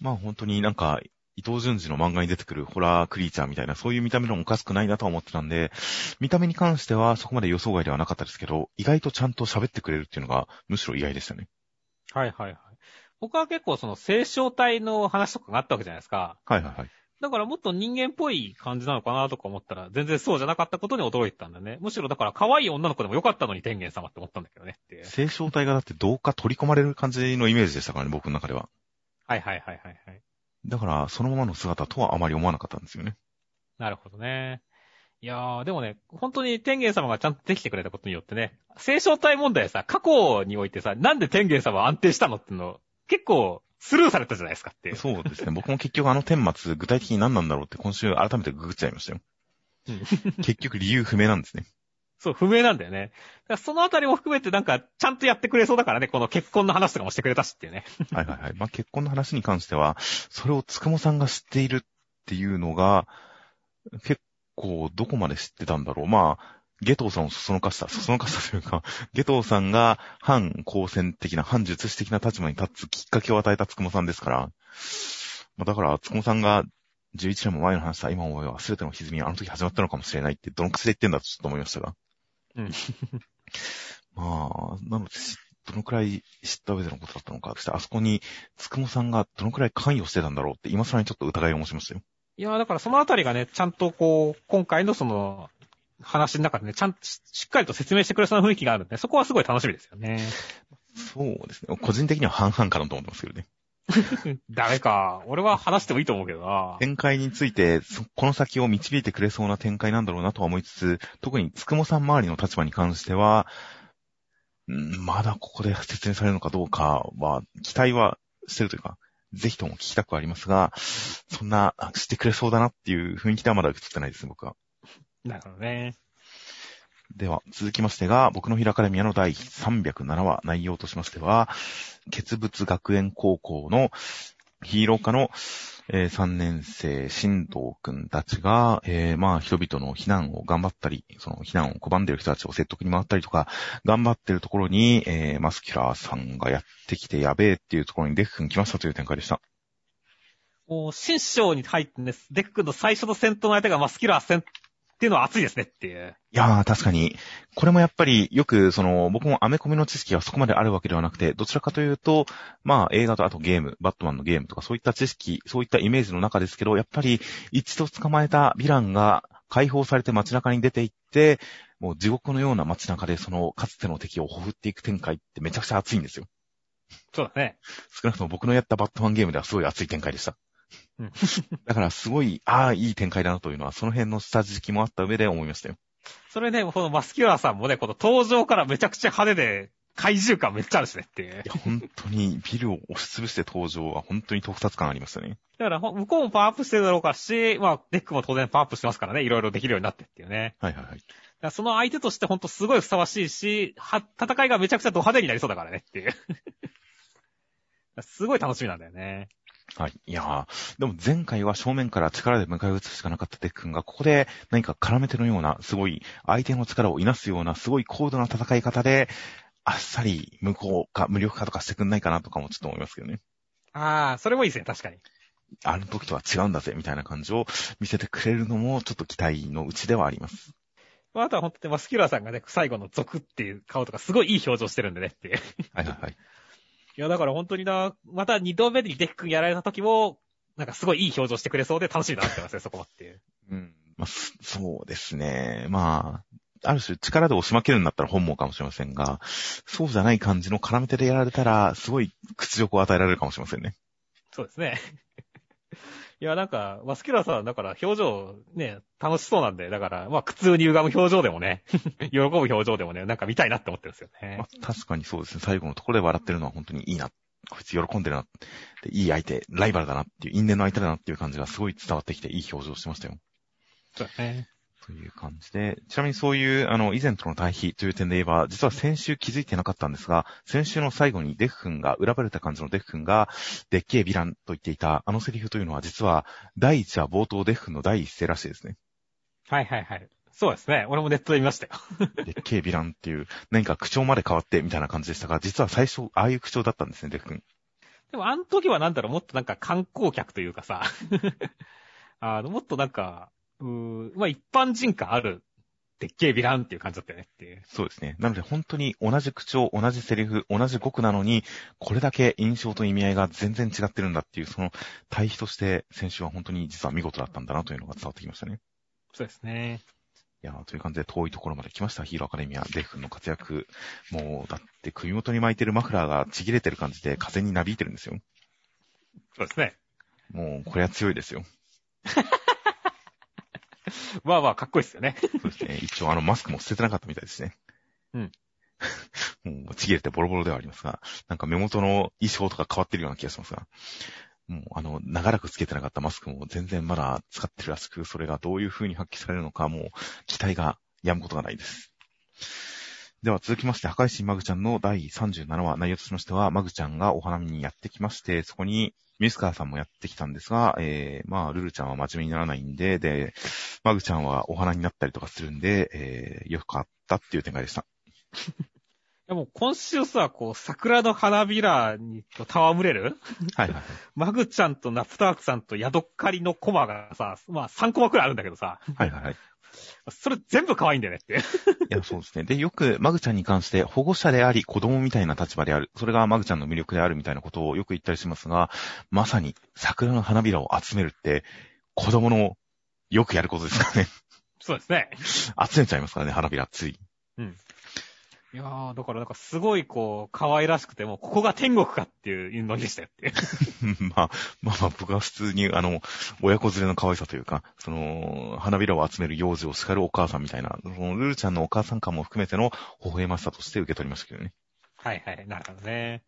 まあ本当になんか、伊藤淳二の漫画に出てくるホラークリーチャーみたいな、そういう見た目のもおかしくないなとは思ってたんで、見た目に関してはそこまで予想外ではなかったですけど、意外とちゃんと喋ってくれるっていうのが、むしろ意外でしたね。はいはいはい。僕は結構その清少体の話とかがあったわけじゃないですか。はいはいはい。だからもっと人間っぽい感じなのかなとか思ったら、全然そうじゃなかったことに驚いてたんだね。むしろだから可愛い女の子でもよかったのに天元様って思ったんだけどねっていう。清少体がだってどうか取り込まれる感じのイメージでしたからね、僕の中では。はいはいはいはいはい。だから、そのままの姿とはあまり思わなかったんですよね。なるほどね。いやー、でもね、本当に天元様がちゃんとできてくれたことによってね、聖正体問題さ、過去においてさ、なんで天元様は安定したのっての、結構、スルーされたじゃないですかって。そうですね。僕も結局あの顛末、具体的に何なんだろうって今週改めてググっちゃいましたよ。うん結局理由不明なんですね。そう、不明なんだよね。そのあたりも含めてなんか、ちゃんとやってくれそうだからね、この結婚の話とかもしてくれたしっていうね。はいはいはい。まあ、結婚の話に関しては、それをつくもさんが知っているっていうのが、結構どこまで知ってたんだろう。まあ、ゲトウさんをそそのかした、そそのかしたというか、ゲトウさんが反公戦的な、反術師的な立場に立つきっかけを与えたつくもさんですから、まあ、だから、つくもさんが11年も前の話した今思えば全ての歪みはあの時始まったのかもしれないって、どの口で言ってんだとちょっと思いましたが。うん。まあ、なので、しどのくらい知った上でのことだったのか、そしてあそこに、つくもさんがどのくらい関与してたんだろうって、今更にちょっと疑いを持ちましたよ。いやーだからそのあたりがね、ちゃんとこう、今回のその、話の中でね、ちゃんとししっかりと説明してくれそうな雰囲気があるんで、そこはすごい楽しみですよね。そうですね。個人的には半々かなと思ってますけどね。ダメか。俺は話してもいいと思うけどな。展開について、そこの先を導いてくれそうな展開なんだろうなとは思いつつ、特につくもさん周りの立場に関しては、んまだここで説明されるのかどうかは、期待はしてるというか、ぜひとも聞きたくはありますが、そんな、あしてくれそうだなっていう雰囲気ではまだ映ってないです、僕は。なるほどね。では、続きましてが、僕のヒラカデミアの第307話、内容としましては、傑物学園高校のヒーロー科の、えー3年生、新藤くんたちが、えーまあ、人々の避難を頑張ったり、その避難を拒んでいる人たちを説得に回ったりとか、頑張ってるところに、えーマスキュラーさんがやってきてやべえっていうところにデフ君来ましたという展開でした。もう、新章に入ってね、デクくんの最初の戦闘の相手がマスキュラー戦っていうのは熱いですねっていう。いやー、確かに。これもやっぱり、よく、その、僕もアメコミの知識がそこまであるわけではなくて、どちらかというと、まあ、映画とあとゲーム、バットマンのゲームとか、そういった知識、そういったイメージの中ですけど、やっぱり、一度捕まえたヴィランが解放されて街中に出て行って、もう地獄のような街中で、その、かつての敵をほふっていく展開ってめちゃくちゃ熱いんですよ。そうだね。少なくとも僕のやったバットマンゲームではすごい熱い展開でした。うん だから、すごい、ああ、いい展開だなというのは、その辺の下敷きもあった上で思いましたよ。それね、このマスキュラーさんもね、この登場からめちゃくちゃ派手で、怪獣感めっちゃあるしねっていうい。や、本当にビルを押しつぶして登場は本当に特撮感ありましたね。だから、ほ向こうもパワーアップしてるだろうからし、まあ、デクも当然パワーアップしてますからね、いろいろできるようになってっていうね。はいはいはい。その相手としてほんとすごいふさわしいし、は、戦いがめちゃくちゃド派手になりそうだからねっていう。すごい楽しみなんだよね。はい。いやー、でも前回は正面から力で迎え撃つしかなかったデックンが、ここで何か絡めてのような、すごい相手の力をいなすような、すごい高度な戦い方で、あっさり無効か無力化とかしてくんないかなとかもちょっと思いますけどね。ああ、それもいいですね、確かに。あの時とは違うんだぜ、みたいな感じを見せてくれるのも、ちょっと期待のうちではあります。まあ、あとは本当にマスキュラーさんがね、最後の族っていう顔とかすごいいい表情してるんでねっていう。はいはいはい。いや、だから本当にな、また二度目にデックンやられた時も、なんかすごいいい表情してくれそうで楽しみだなってますね、そこはっていう。うん。まあ、すそうですね。まあ、ある種力で押し負けるんだったら本望かもしれませんが、そうじゃない感じの絡め手でやられたら、すごい屈辱を与えられるかもしれませんね。そうですね。いや、なんか、マスキュラーさん、だから表情、ね、楽しそうなんで、だから、まあ、苦痛に歪む表情でもね、喜ぶ表情でもね、なんか見たいなって思ってるんですよねま。あ、確かにそうですね。最後のところで笑ってるのは本当にいいな。こいつ喜んでるな。でいい相手、ライバルだなっていう、因縁の相手だなっていう感じがすごい伝わってきて、いい表情してましたよ。そうですね。という感じで、ちなみにそういう、あの、以前との対比という点で言えば、実は先週気づいてなかったんですが、先週の最後にデフ君が、裏ばれた感じのデフ君が、でっけえヴィランと言っていた、あのセリフというのは、実は、第一話冒頭デフ君の第一声らしいですね。はいはいはい。そうですね。俺もネットで見ましたよ。でっけえヴィランっていう、何か口調まで変わってみたいな感じでしたが、実は最初、ああいう口調だったんですね、デフ君。でも、あの時はなんだろう、もっとなんか観光客というかさ、あの、もっとなんか、うーまあ一般人感ある、でっけえヴィランっていう感じだったよねっていう。そうですね。なので本当に同じ口調、同じセリフ、同じ語句なのに、これだけ印象と意味合いが全然違ってるんだっていう、その対比として、先週は本当に実は見事だったんだなというのが伝わってきましたね。そうですね。いやーという感じで遠いところまで来ました、ヒーローアカデミア、デフ君の活躍。もう、だって首元に巻いてるマフラーがちぎれてる感じで風になびいてるんですよ。そうですね。もう、これは強いですよ。まあまあ、かっこいいですよね。そうですね。一応あのマスクも捨ててなかったみたいですね。うん。もうちぎれてボロボロではありますが、なんか目元の衣装とか変わってるような気がしますが、もうあの、長らくつけてなかったマスクも全然まだ使ってるらしく、それがどういう風に発揮されるのか、もう期待が止むことがないです。では続きまして、破壊神マグちゃんの第37話、内容としましては、マグちゃんがお花見にやってきまして、そこにミスカーさんもやってきたんですが、えー、まあ、ルルちゃんは真面目にならないんで、で、マグちゃんはお花になったりとかするんで、えー、よかったっていう展開でした。でも今週さ、こう、桜の花びらに戯れる？はいはい。マグちゃんとナプタークさんとヤドッカリのコマがさ、まあ3コマくらいあるんだけどさ、はいはいはい。それ全部可愛いんだよねって。いや、そうですね。で、よく、マグちゃんに関して、保護者であり、子供みたいな立場である。それがマグちゃんの魅力であるみたいなことをよく言ったりしますが、まさに、桜の花びらを集めるって、子供のよくやることですからね。そうですね。集めちゃいますからね、花びら、つい。いやー、だからなんかすごいこう、可愛らしくて、もうここが天国かっていうノリでしたよって。まあ、まあまあ、僕は普通に、あの、親子連れの可愛さというか、その、花びらを集める幼児を叱るお母さんみたいな、その、ルルちゃんのお母さん感も含めての、微笑ましさとして受け取りましたけどね。はいはい、なるほどね。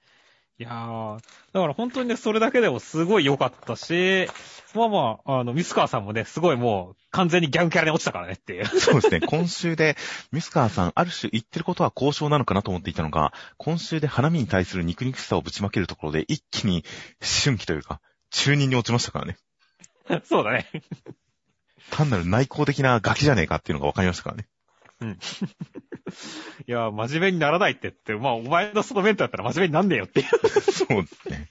いやー、だから本当にね、それだけでもすごい良かったし、まあまあ、あの、ミスカーさんもね、すごいもう、完全にギャンキャラに落ちたからねっていう。そうですね。今週で、ミスカーさん、ある種言ってることは交渉なのかなと思っていたのが、今週で花見に対する肉肉しさをぶちまけるところで、一気に思春期というか、中二に落ちましたからね。そうだね。単なる内向的なガキじゃねえかっていうのが分かりましたからね。いやー、真面目にならないってって、まあ、お前のそのメントだったら真面目になんねえよって。そうですね。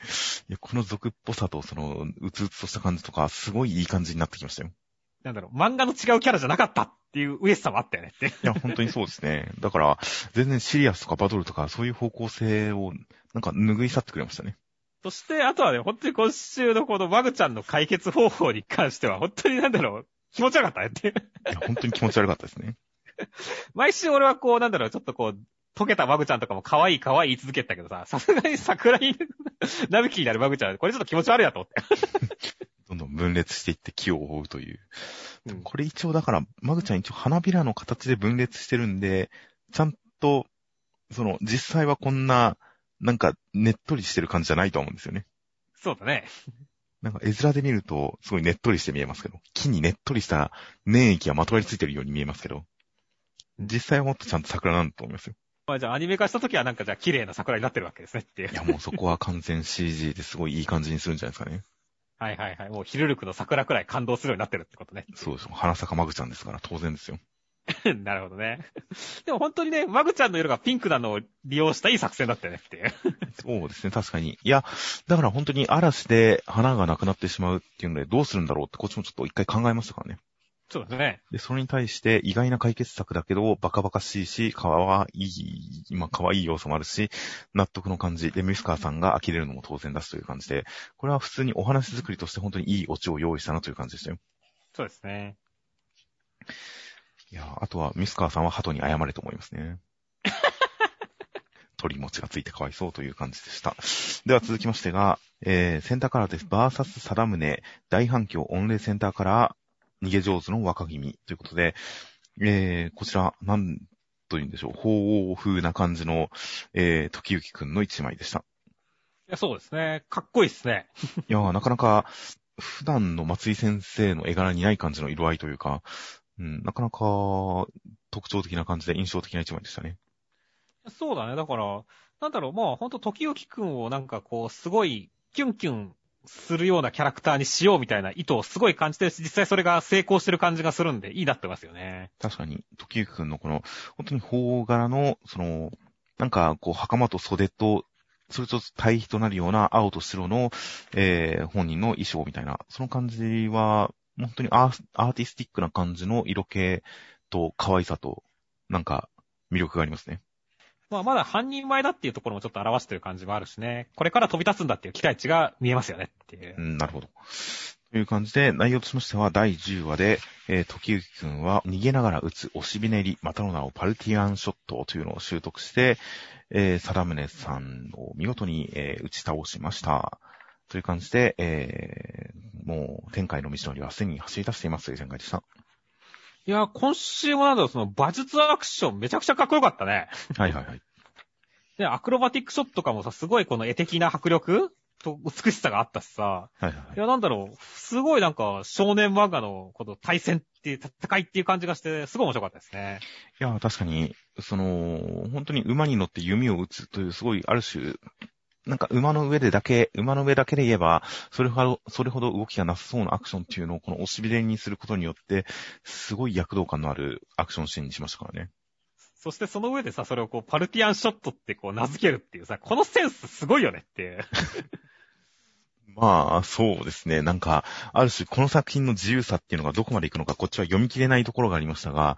いや、この俗っぽさと、その、うつうつとした感じとか、すごいいい感じになってきましたよ。なんだろう、漫画の違うキャラじゃなかったっていう嬉しさもあったよねって。いや、本当にそうですね。だから、全然シリアスとかバトルとか、そういう方向性を、なんか拭い去ってくれましたね。そして、あとはね、本当に今週のこのマグちゃんの解決方法に関しては、本当になんだろう、気持ち悪かったねって。いや、本当に気持ち悪かったですね。毎週俺はこう、なんだろう、ちょっとこう、溶けたマグちゃんとかも可愛い可愛い言い続けてたけどさ、さすがに桜に、なびきになるマグちゃん、これちょっと気持ち悪いなと思って。どんどん分裂していって木を覆うという。うんこれ一応だから、マグちゃん一応花びらの形で分裂してるんで、ちゃんと、その、実際はこんな、なんか、ねっとりしてる感じじゃないと思うんですよね。そうだね。なんか絵面で見ると、すごいねっとりして見えますけど、木にねっとりした粘液がまとわりついてるように見えますけど、実際はもっとちゃんと桜なんだと思いますよ。まあじゃあアニメ化した時はなんかじゃあ綺麗な桜になってるわけですねっていうい。や、もうそこは完全 CG ですごいいい感じにするんじゃないですかね。はいはいはい。もうヒルルクの桜くらい感動するようになってるってことね。そうですよ。花坂マグちゃんですから当然ですよ。なるほどね。でも本当にね、マグちゃんの色がピンクなのを利用したいい作戦だったよねっていう。そうですね、確かに。いや、だから本当に嵐で花がなくなってしまうっていうので、どうするんだろうってこっちもちょっと一回考えましたからね。そうですね。で、それに対して意外な解決策だけど、バカバカしいし、可愛い、今可愛い要素もあるし、納得の感じで、ミスカーさんが呆れるのも当然だしという感じで、これは普通にお話作りとして本当にいいオチを用意したなという感じでしたよ。そうですね。いや、あとはミスカーさんは鳩に謝れと思いますね。鳥持ちがついてかわいそうという感じでした。では続きましてが、えー、センターカラーです。バーサス貞宗、大反響御礼センターカラー、逃げ上手の若君ということで、えー、こちら、なんというんでしょう、法王風な感じの、えー、時行くんの一枚でした。いや、そうですね。かっこいいですね。いやー、なかなか、普段の松井先生の絵柄にない感じの色合いというか、うん、なかなか特徴的な感じで印象的な一枚でしたね。そうだね。だから、なんだろう、まあほんと時行くんをなんかこう、すごい、キュンキュンするようなキャラクターにしようみたいな意図をすごい感じてるし、実際それが成功してる感じがするんで、いいなってますよね。確かに、時行くんのこの、本当に法柄の、その、なんか、こう、袴と袖と、それと対比となるような青と白の、えー、本人の衣装みたいな、その感じは、本当にアーアーティスティックな感じの色気と可愛さと、なんか、魅力がありますね。まあまだ半人前だっていうところもちょっと表してる感じもあるしね。これから飛び立つんだっていう期待値が見えますよねっていうう。ん、なるほど。という感じで、内容としましては、第10話で、えー、時行くんは、逃げながら撃つ押しびねり、またの名をパルティアンショットというのを習得して、えー、貞宗さんを見事に、えー、打ち倒しました。という感じで、えー、もう、天界の道のりはすでに走り出していますという展開でした。いや、今週もなんだろう、その馬術アクションめちゃくちゃかっこよかったね。はいはいはい。で、アクロバティックショットとかもさ、すごいこの絵的な迫力？と美しさがあったしさ、はいはいいや、なんだろう、すごいなんか少年漫画のこの対戦っていう、戦いっていう感じがして、すごい面白かったですね。いや、確かに、その、本当に馬に乗って弓を打つという、すごい、ある種、なんか馬の上でだけ、馬の上だけで言えば、それほど、それほど動きがなさそうなアクションっていうのを、この押しびれにすることによって、すごい躍動感のあるアクションシーンにしましたからね。そしてその上でさ、それをこう、パルティアンショットってこう、名付けるっていうさ、このセンスすごいよねっていう。まあ、そうですね。なんか、ある種、この作品の自由さっていうのがどこまで行くのか、こっちは読み切れないところがありましたが、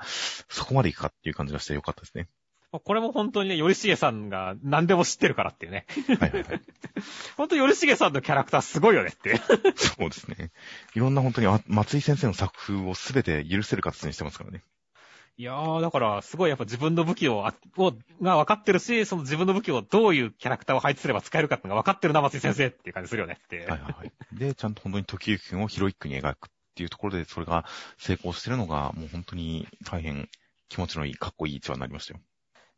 そこまで行くかっていう感じがしてよかったですね。これも本当にね、よりしげさんが何でも知ってるからっていうね。はいはいはい。本当よりしげさんのキャラクターすごいよねって。そうですね。いろんな本当にあ松井先生の作風をすべて許せる形にしてますからね。いやー、だから、すごいやっぱ自分の武器を、あをが分かってるし、その自分の武器をどういうキャラクターを配置すれば使えるかっていうのが分かってるな、松井先生っていう感じするよねって。はいはいはい。で、ちゃんと本当に時行君をヒロイックに描くっていうところで、それが成功してるのが、もう本当に大変気持ちのいい、かっこいい一話になりましたよ。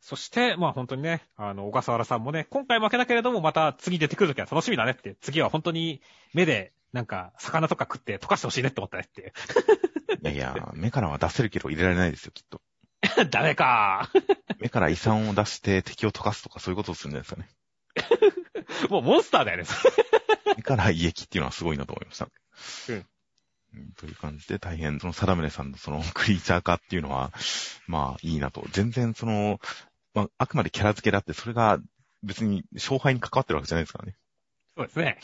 そして、まあ本当にね、あの、小笠原さんもね、今回負けたけれども、また次出てくるときは楽しみだねって、次は本当に目で、なんか、魚とか食って溶かしてほしいねって思ったねって。いやいや、目からは出せるけど入れられないですよ、きっと。ダメか目から遺産を出して敵を溶かすとかそういうことをするんじゃないですかね。もうモンスターだよね。目から胃液っていうのはすごいなと思いました。うんうん。という感じで大変、その貞宗さんのそのクリーチャー化っていうのは、まあいいなと。全然その、まああくまでキャラ付けだって、それが別に勝敗に関わってるわけじゃないですからね。そうですね。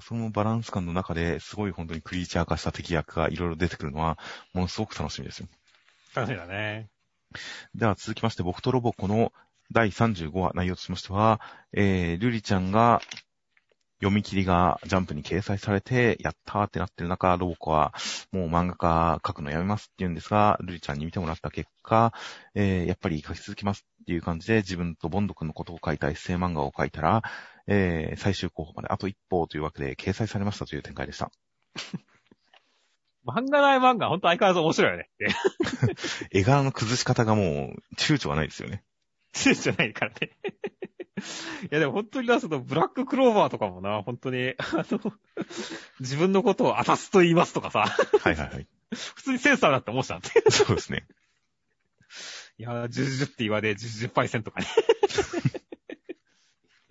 そのバランス感の中ですごい本当にクリーチャー化した敵役がいろいろ出てくるのは、ものすごく楽しみですよ。楽しみだね。では続きまして、僕とロボコの第35話内容としましては、えー、ルリちゃんが読み切りがジャンプに掲載されて、やったーってなってる中、ロボコはもう漫画家書くのやめますって言うんですが、ルリちゃんに見てもらった結果、えー、やっぱり書き続けますっていう感じで自分とボンド君のことを書いたエッセイ漫画を書いたら、えー、最終候補まであと一歩というわけで掲載されましたという展開でした。漫画大漫画、ほんと相変わらず面白いよね。絵柄の崩し方がもう躊躇はないですよね。じゃないからね。いやでも本当にな、そのブラッククローバーとかもな、本当に、あの、自分のことをアタスと言いますとかさ、はいはいはい。普通にセンサーだって思ってたんで。そうですね。いやー、ジュジュって言われ、ジュジュパイセンとかね。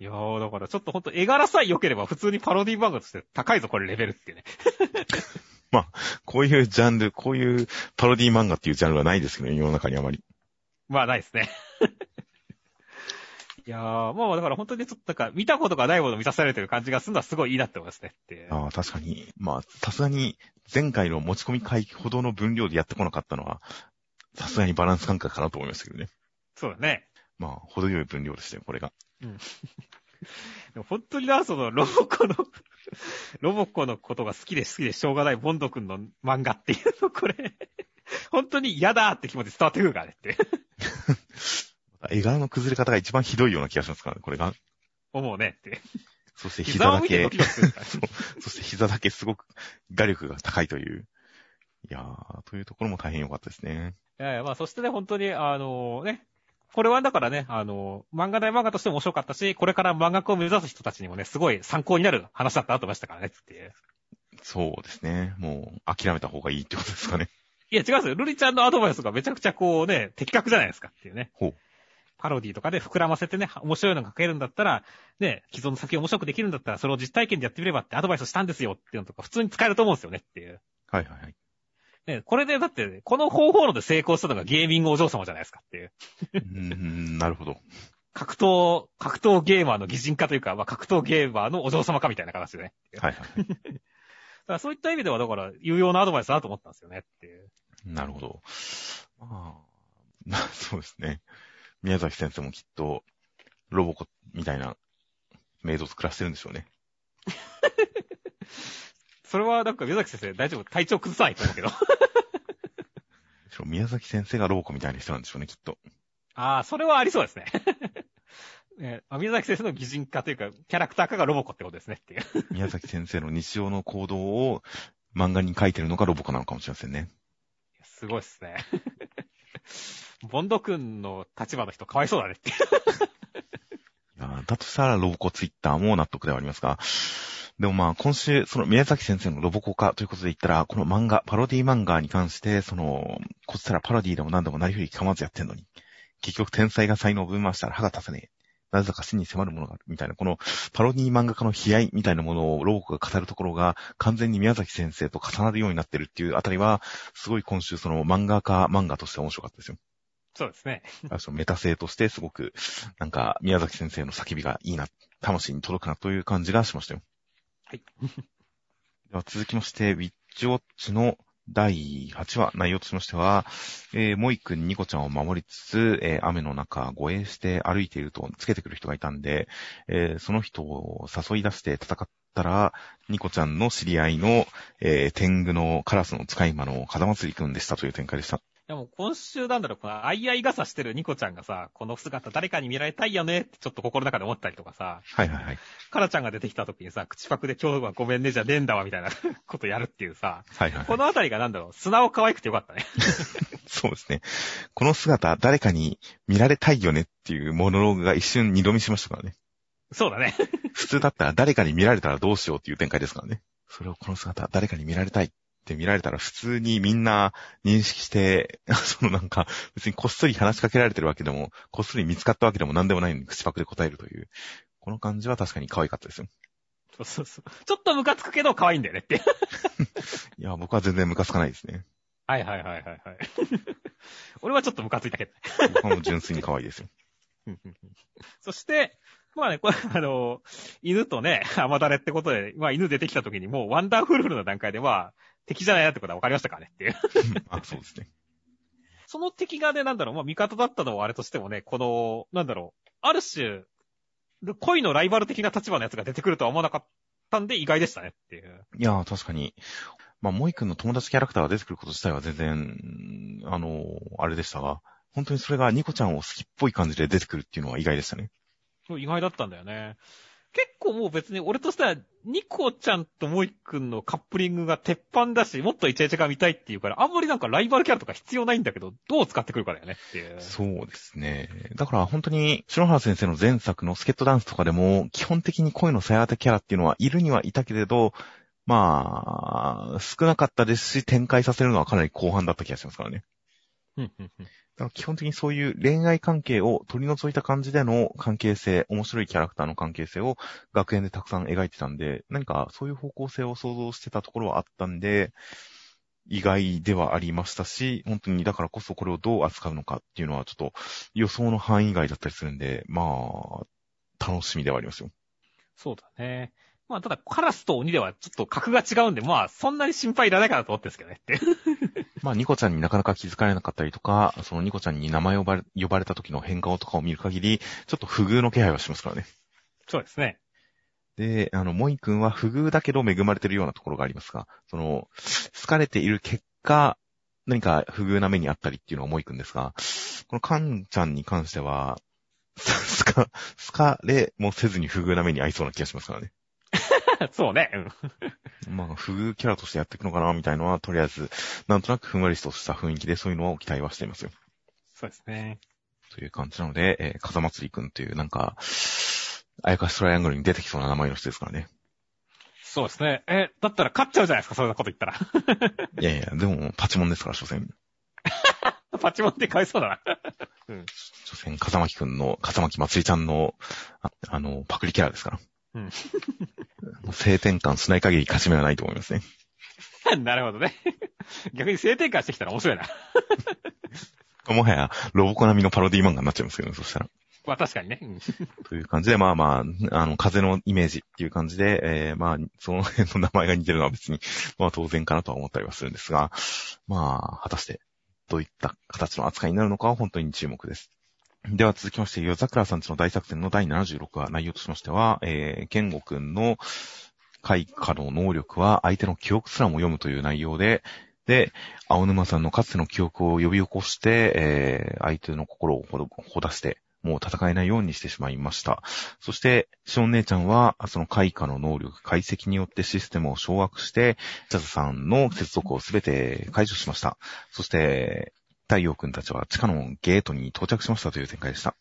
いやー、だからちょっとほんと絵柄さえ良ければ普通にパロディ漫画として高いぞ、これレベルってね。こういうジャンル、こういうパロディ漫画っていうジャンルはないですけどね、世の中にあまり。まあ、ないですね。いやー、もうだから本当にちょっとなんか、見たことがないものを見させられてる感じがするのはすごいいいなって思いますねって。ああ、確かに。まあ、さすがに、前回の持ち込み回ほどの分量でやってこなかったのは、さすがにバランス感覚かなと思いましたけどね。そうだね。まあ、程よい分量でしたよ、これが。でも本当にな、その、ロボコの、ロボコのことが好きで好きでしょうがないボンド君の漫画っていうの、これ、本当に嫌だって気持ち伝わってくるからねって 絵柄の崩れ方が一番ひどいような気がしますからね、これが。思うねって。そして膝膝だけ。そうそして膝だけすごく画力が高いという。いやー、というところも大変良かったですね。いやいや、まあ、そしてね、本当に、あのね、これはだからね、あの、漫画大漫画としても面白かったし、これから漫画家を目指す人たちにもね、すごい参考になる話だったなと思いましたからね、っていう。そうですね。もう、諦めた方がいいってことですかね。いや、違うんですよ。ルリちゃんのアドバイスがめちゃくちゃこうね、的確じゃないですかっていうね。ほう。パロディとかで膨らませてね、面白いのが書けるんだったら、ね、既存の作品を面白くできるんだったら、それを実体験でやってみればってアドバイスしたんですよっていうのとか、普通に使えると思うんですよねっていう。はいはいはい。ね、これでだって、この方法論で成功したのがゲーミングお嬢様じゃないですかっていう。うーん、なるほど。格闘、格闘ゲーマーの擬人化というか、まあ、格闘ゲーマーのお嬢様かみたいな形でね。はいはい。だからそういった意味では、だから、有用なアドバイスだと思ったんですよねっていう。なるほど。まあ、な そうですね。宮崎先生もきっと、ロボコみたいなメイドを作らせてるんでしょうね。それはなんか宮崎先生大丈夫？体調崩さないと思うけど。宮崎先生がロボコみたいな人なんでしょうね、きっと。ああ、それはありそうですね。ねあ宮崎先生の擬人化というか、キャラクター化がロボコってことですねっていう。宮崎先生の日常の行動を漫画に書いてるのがロボコなのかもしれませんね。すごいっすね。ボンド君の立場の人かわいそうだねって。だとしたらロボコツイッターも納得ではありますが、でもまあ今週、その宮崎先生のロボコ化ということで言ったら、この漫画、パロディ漫画に関して、その、こっちらパロディでも何でもなりふり構わずやってんのに、結局天才が才能を分回したら歯が立たねえ。なぜだか死に迫るものがあるみたいな、このパロディ漫画家の悲哀みたいなものをロボコが語るところが完全に宮崎先生と重なるようになってるっていうあたりは、すごい今週その漫画家漫画として面白かったですよ。そうですね。あメタ性としてすごく、なんか宮崎先生の叫びがいいな、魂に届くなという感じがしましたよ。はい。では続きまして、ウィッチウォッチの第8話、内容としましては、えー、モイ君、ニコちゃんを守りつつ、えー、雨の中、護衛して歩いていると、つけてくる人がいたんで、えー、その人を誘い出して戦ったら、ニコちゃんの知り合いの、えー、天狗のカラスの使い魔の風祭りくんでしたという展開でした。でも今週なんだろう、この、あいあい傘してるニコちゃんがさ、この姿誰かに見られたいよねってちょっと心の中で思ったりとかさ。はいはいはい。カラちゃんが出てきた時にさ、口パクで今日はごめんねじゃねえんだわみたいな ことやるっていうさ。はいはい、はい、このあたりがなんだろう、素直可愛くてよかったね。そうですね。この姿誰かに見られたいよねっていうモノローグが一瞬二度見しましたからね。そうだね。普通だったら誰かに見られたらどうしようっていう展開ですからね。それをこの姿誰かに見られたいって見られたら普通にみんな認識して、そのなんか、別にこっそり話しかけられてるわけでも、こっそり見つかったわけでも何でもないのに口パクで答えるという、この感じは確かに可愛かったですよ。そうそうそう。ちょっとムカつくけど可愛いんだよねって。いや、僕は全然ムカつかないですね。はいはいはいはいはい。俺はちょっとムカついたけど。僕はもう純粋に可愛いですよ。そして、まあね、これ、あの、犬とね、甘だれってことで、まあ犬出てきた時にもうワンダーフルの段階では、敵じゃないなってことは分かりましたかねっていう。あ、そうですね。その敵がね、なんだろう、まあ味方だったのはあれとしてもね、この、なんだろう、ある種、恋のライバル的な立場のやつが出てくるとは思わなかったんで意外でしたねっていう。いや確かに。まあ、モイ君の友達キャラクターが出てくること自体は全然、あの、あれでしたが、本当にそれがニコちゃんを好きっぽい感じで出てくるっていうのは意外でしたね。意外だったんだよね。結構もう別に俺としては、ニコちゃんとモイ君のカップリングが鉄板だし、もっとイチャイチャが見たいっていうから、あんまりなんかライバルキャラとか必要ないんだけど、どう使ってくるかだよねっていう。そうですね。だから本当に、篠原先生の前作のスケットダンスとかでも、基本的に声のさや当てキャラっていうのはいるにはいたけれど、まあ、少なかったですし、展開させるのはかなり後半だった気がしますからね。だから基本的にそういう恋愛関係を取り除いた感じでの関係性、面白いキャラクターの関係性を学園でたくさん描いてたんで、何かそういう方向性を想像してたところはあったんで、意外ではありましたし、本当にだからこそこれをどう扱うのかっていうのはちょっと予想の範囲外だったりするんで、まあ、楽しみではありますよ。そうだね。まあ、ただ、カラスと鬼ではちょっと格が違うんで、まあ、そんなに心配いらないかなと思ってるんですけどねって。まあ、ニコちゃんになかなか気づかれなかったりとか、そのニコちゃんに名前を呼ばれ呼ばれた時の変顔とかを見る限り、ちょっと不遇の気配はしますからね。そうですね。で、あの、モイ君は不遇だけど恵まれてるようなところがありますが、その、好かれている結果、何か不遇な目にあったりっていうのはモイ君ですが、このカンちゃんに関しては、好か、好かれもせずに不遇な目に遭いそうな気がしますからね。そうね。うん。まあ、不遇キャラとしてやっていくのかな、みたいのは、とりあえず、なんとなくふんわりとした雰囲気でそういうのを期待はしていますよ。そうですね。という感じなので、えー、風祭りくんという、なんか、あやかしトライアングルに出てきそうな名前の人ですからね。そうですね。え、だったら勝っちゃうじゃないですか、そんなこと言ったら。いやいや、でも、パチモンですから、所詮。パチモンって買いそうだな。うん。所詮、風巻くんの、風巻まつりちゃんの、ああの、パクリキャラですから。うん。性転換しない限り勝ち目はないと思いますね。なるほどね。逆に性転換してきたら面白いな。もはや、ロボコ並みのパロディ漫画になっちゃいますけどね、そしたら。まあ確かにね。という感じで、まあまあ、あの、風のイメージっていう感じで、えー、まあ、その辺の名前が似てるのは別に、まあ当然かなとは思ったりはするんですが、まあ、果たして、どういった形の扱いになるのかは本当に注目です。では続きまして、夜桜さんちの大作戦の第76話内容としましては、えー、健吾くんの開花の能力は相手の記憶すらも読むという内容で、で、青沼さんのかつての記憶を呼び起こして、えー、相手の心をほだして、もう戦えないようにしてしまいました。そして、シオン姉ちゃんは、その開花の能力、解析によってシステムを掌握して、チャザさんの接続をすべて解除しました。そして、太陽くんたちは地下のゲートに到着しましたという展開でした。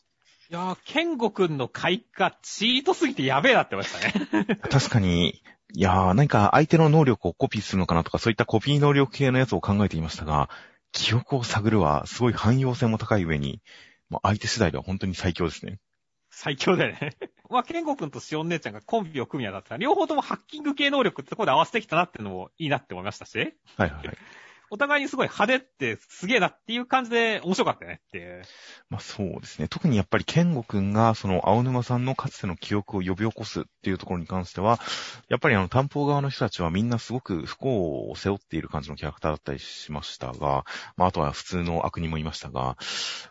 いやー、ケンゴくんの開花、チートすぎてやべえなってましたね。確かに、いやー、何か相手の能力をコピーするのかなとか、そういったコピー能力系のやつを考えていましたが、記憶を探るはすごい汎用性も高い上に、もう相手次第では本当に最強ですね。最強だよね。まあ、ケンゴくんとシオン姉ちゃんがコンビを組み合わったら、両方ともハッキング系能力ってところで合わせてきたなっていうのもいいなって思いましたし、はいはいはい。お互いにすごい派手ってすげえなっていう感じで面白かったねっていう。まあそうですね。特にやっぱりケンゴくんが、その青沼さんのかつての記憶を呼び起こすっていうところに関しては、やっぱりあの担保側の人たちはみんなすごく不幸を背負っている感じのキャラクターだったりしましたが、まああとは普通の悪人もいましたが、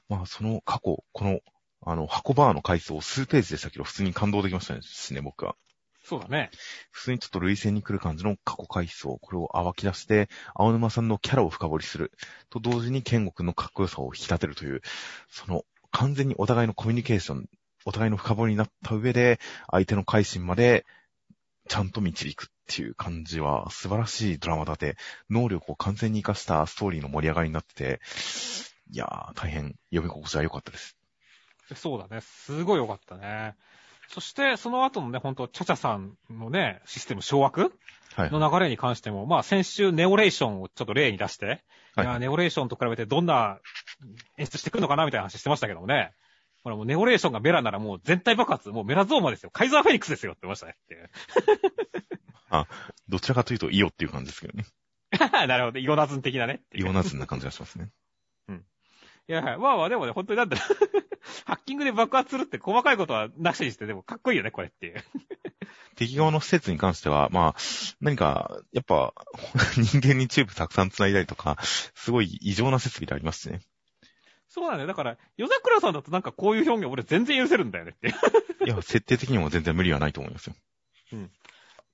まあその過去、この、あの、箱バーの回数数ページでしたけど、普通に感動できました、ね僕は。そうだね。普通にちょっと類線に来る感じの過去回想、これを暴き出して、青沼さんのキャラを深掘りする。と同時にケンゴくんのかっこよさを引き立てるという、その完全にお互いのコミュニケーション、お互いの深掘りになった上で、相手の改心までちゃんと導くっていう感じは素晴らしいドラマだて、能力を完全に活かしたストーリーの盛り上がりになってて、いやー、大変読み心地は良かったです。そうだね。すごい良かったね。そして、その後のね、ほんと、チャチャさんのね、システム掌握はい。の流れに関しても、まあ先週ネオレーションをちょっと例に出して、いはいや、ネオレーションと比べてどんな演出してくるのかなみたいな話してましたけどもね。ほらもうネオレーションがメラならもう全体爆発、もうメラゾーマですよ。カイザーフェニックスですよって言いましたねっていう。どちらかというとイオっていう感じですけどね。なるほど。イオナズン的なね。イオナズンな感じがしますね。いや、まあまあでもね、本当になんだろうハッキングで爆発するって細かいことはなしにして、でもかっこいいよね、これっていう。敵側の施設に関しては、まあ、何か、やっぱ、人間にチューブたくさん繋いだりとか、すごい異常な設備でありますしね。そうだよ。だから、夜桜さんだとなんかこういう表現俺全然許せるんだよねっていや、設定的にも全然無理はないと思いますよ。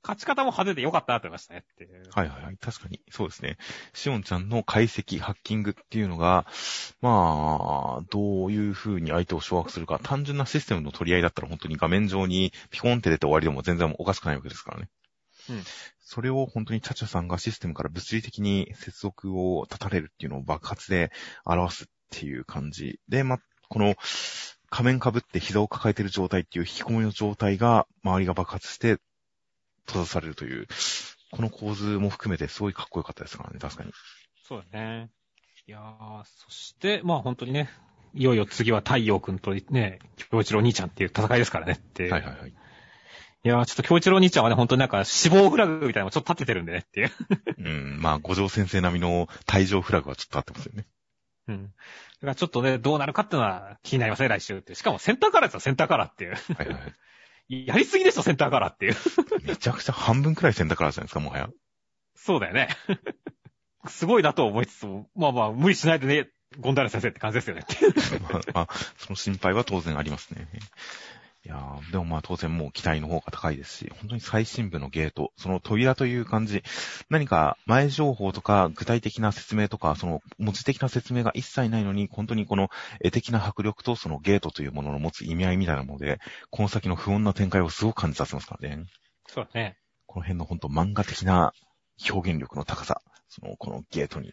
勝ち方も派手でよかったなと思いましたねっていう。はいはいはい。確かに、そうですね。シオンちゃんの解析、ハッキングっていうのが、まあ、どういう風に相手を掌握するか、単純なシステムの取り合いだったら本当に画面上にピコンって出て終わりでも全然おかしくないわけですからね。うんそれを本当にチャチャさんがシステムから物理的に接続を断たれるっていうのを爆発で表すっていう感じ。で、まあ、この仮面被って膝を抱えてる状態っていう引き込みの状態が周りが爆発して閉ざされるという、この構図も含めてすごいかっこよかったですからね、確かに。そうだね。いやー、そして、まあ本当にね、いよいよ次は太陽くんとね、京一郎兄ちゃんっていう戦いですからねって。はいはいはい。いやー、ちょっと京一郎兄ちゃんはね、本当になんか死亡フラグみたいなのもちょっと立ててるんでねっていう。うん、まあ、五条先生並みの退場フラグはちょっとあってますよね。うん。だからちょっとね、どうなるかっていうのは気になりますね、来週って。しかもセンターカラーですよ、センターカラーっていう。はいはいはい。やりすぎでしょ、センターカラーっていう。めちゃくちゃ半分くらい選択からじゃないですか、もはや。そうだよね。すごいなと思いつつも、まあまあ、無理しないでね、ゴンダラ先生って感じですよね まあ、その心配は当然ありますね。いやーでもまあ当然もう期待の方が高いですし、本当に最新部のゲート、その扉という感じ、何か前情報とか具体的な説明とか、その文字的な説明が一切ないのに、本当にこの絵的な迫力とそのゲートというものの持つ意味合いみたいなもので、この先の不穏な展開をすごく感じさせますからね。そうだね。この辺の本当漫画的な表現力の高さ、そのこのゲートに、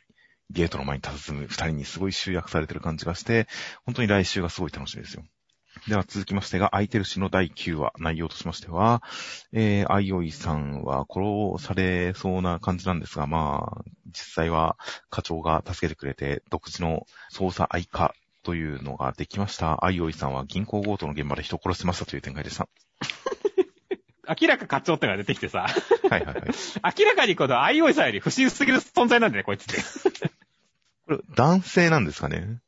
ゲートの前に佇む二人にすごい集約されてる感じがして、本当に来週がすごい楽しみですよ。では続きましてが、空いてる詩の第9話、内容としましては、えー、アイオイさんは殺されそうな感じなんですが、まあ、実際は課長が助けてくれて、独自の捜査愛化というのができました。アイオイさんは銀行強盗の現場で人を殺してましたという展開でした。明らか課長ってのが出てきてさ、はいはいはい。明らかにこのアイオイさんより不審すぎる存在なんだよね、こいつって。これ、男性なんですかね？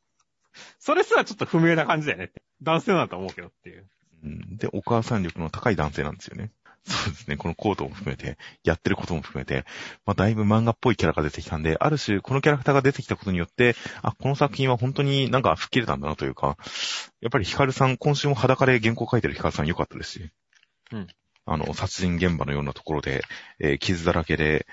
それすらちょっと不明な感じだよね。男性なんだと思うけどっていう。うんで、お母さん力の高い男性なんですよね。そうですね。このコートも含めて、やってることも含めて、まあ、だいぶ漫画っぽいキャラが出てきたんで、ある種、このキャラクターが出てきたことによって、あ、この作品は本当になんか吹っ切れたんだなというか、やっぱりヒカルさん、今週も裸で原稿書いてるヒカルさん良かったですし、うん。あの、殺人現場のようなところで、えー傷だらけで、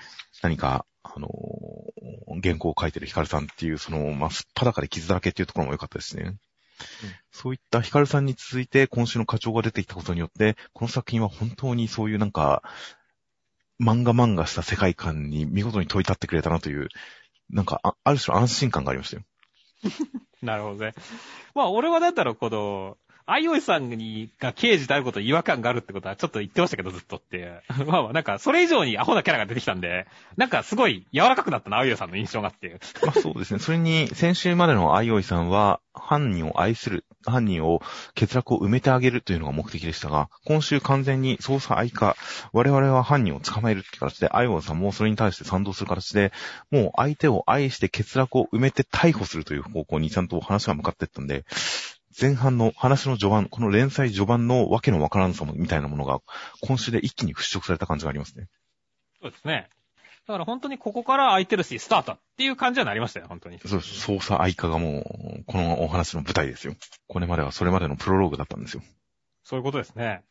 何か、あのー原稿を書いてるヒカルさんっていう、その、まあ、すっぱだかで傷だらけっていうところも良かったですね。そういったヒカルさんに続いて今週の課長が出てきたことによって、この作品は本当にそういうなんか、漫画漫画した世界観に見事に問い立ってくれたなという、なんか、あある種の安心感がありましたよ。なるほどね。まあ、俺はなんだろう、この、アイオイさんに、が刑事であることに違和感があるってことはちょっと言ってましたけど、ずっとって。まあまあ、なんか、それ以上にアホなキャラが出てきたんで、なんかすごい柔らかくなったな、アイオイさんの印象がっていう。まあそうですね。それに、先週までのアイオイさんは、犯人を愛する、犯人を、欠落を埋めてあげるというのが目的でしたが、今週完全に捜査愛化、我々は犯人を捕まえるって形で、アイオイさんもそれに対して賛同する形で、もう相手を愛して欠落を埋めて逮捕するという方向にちゃんと話が向かっていったんで、前半の話の序盤、この連載序盤のわけのわからんさもみたいなものが、今週で一気に払拭された感じがありますね。そうですね。だから本当にここから空いてるし、スタートっていう感じはなりましたよ、本当に。そうです。捜査愛化がもう、このお話の舞台ですよ。これまではそれまでのプロローグだったんですよ。そういうことですね。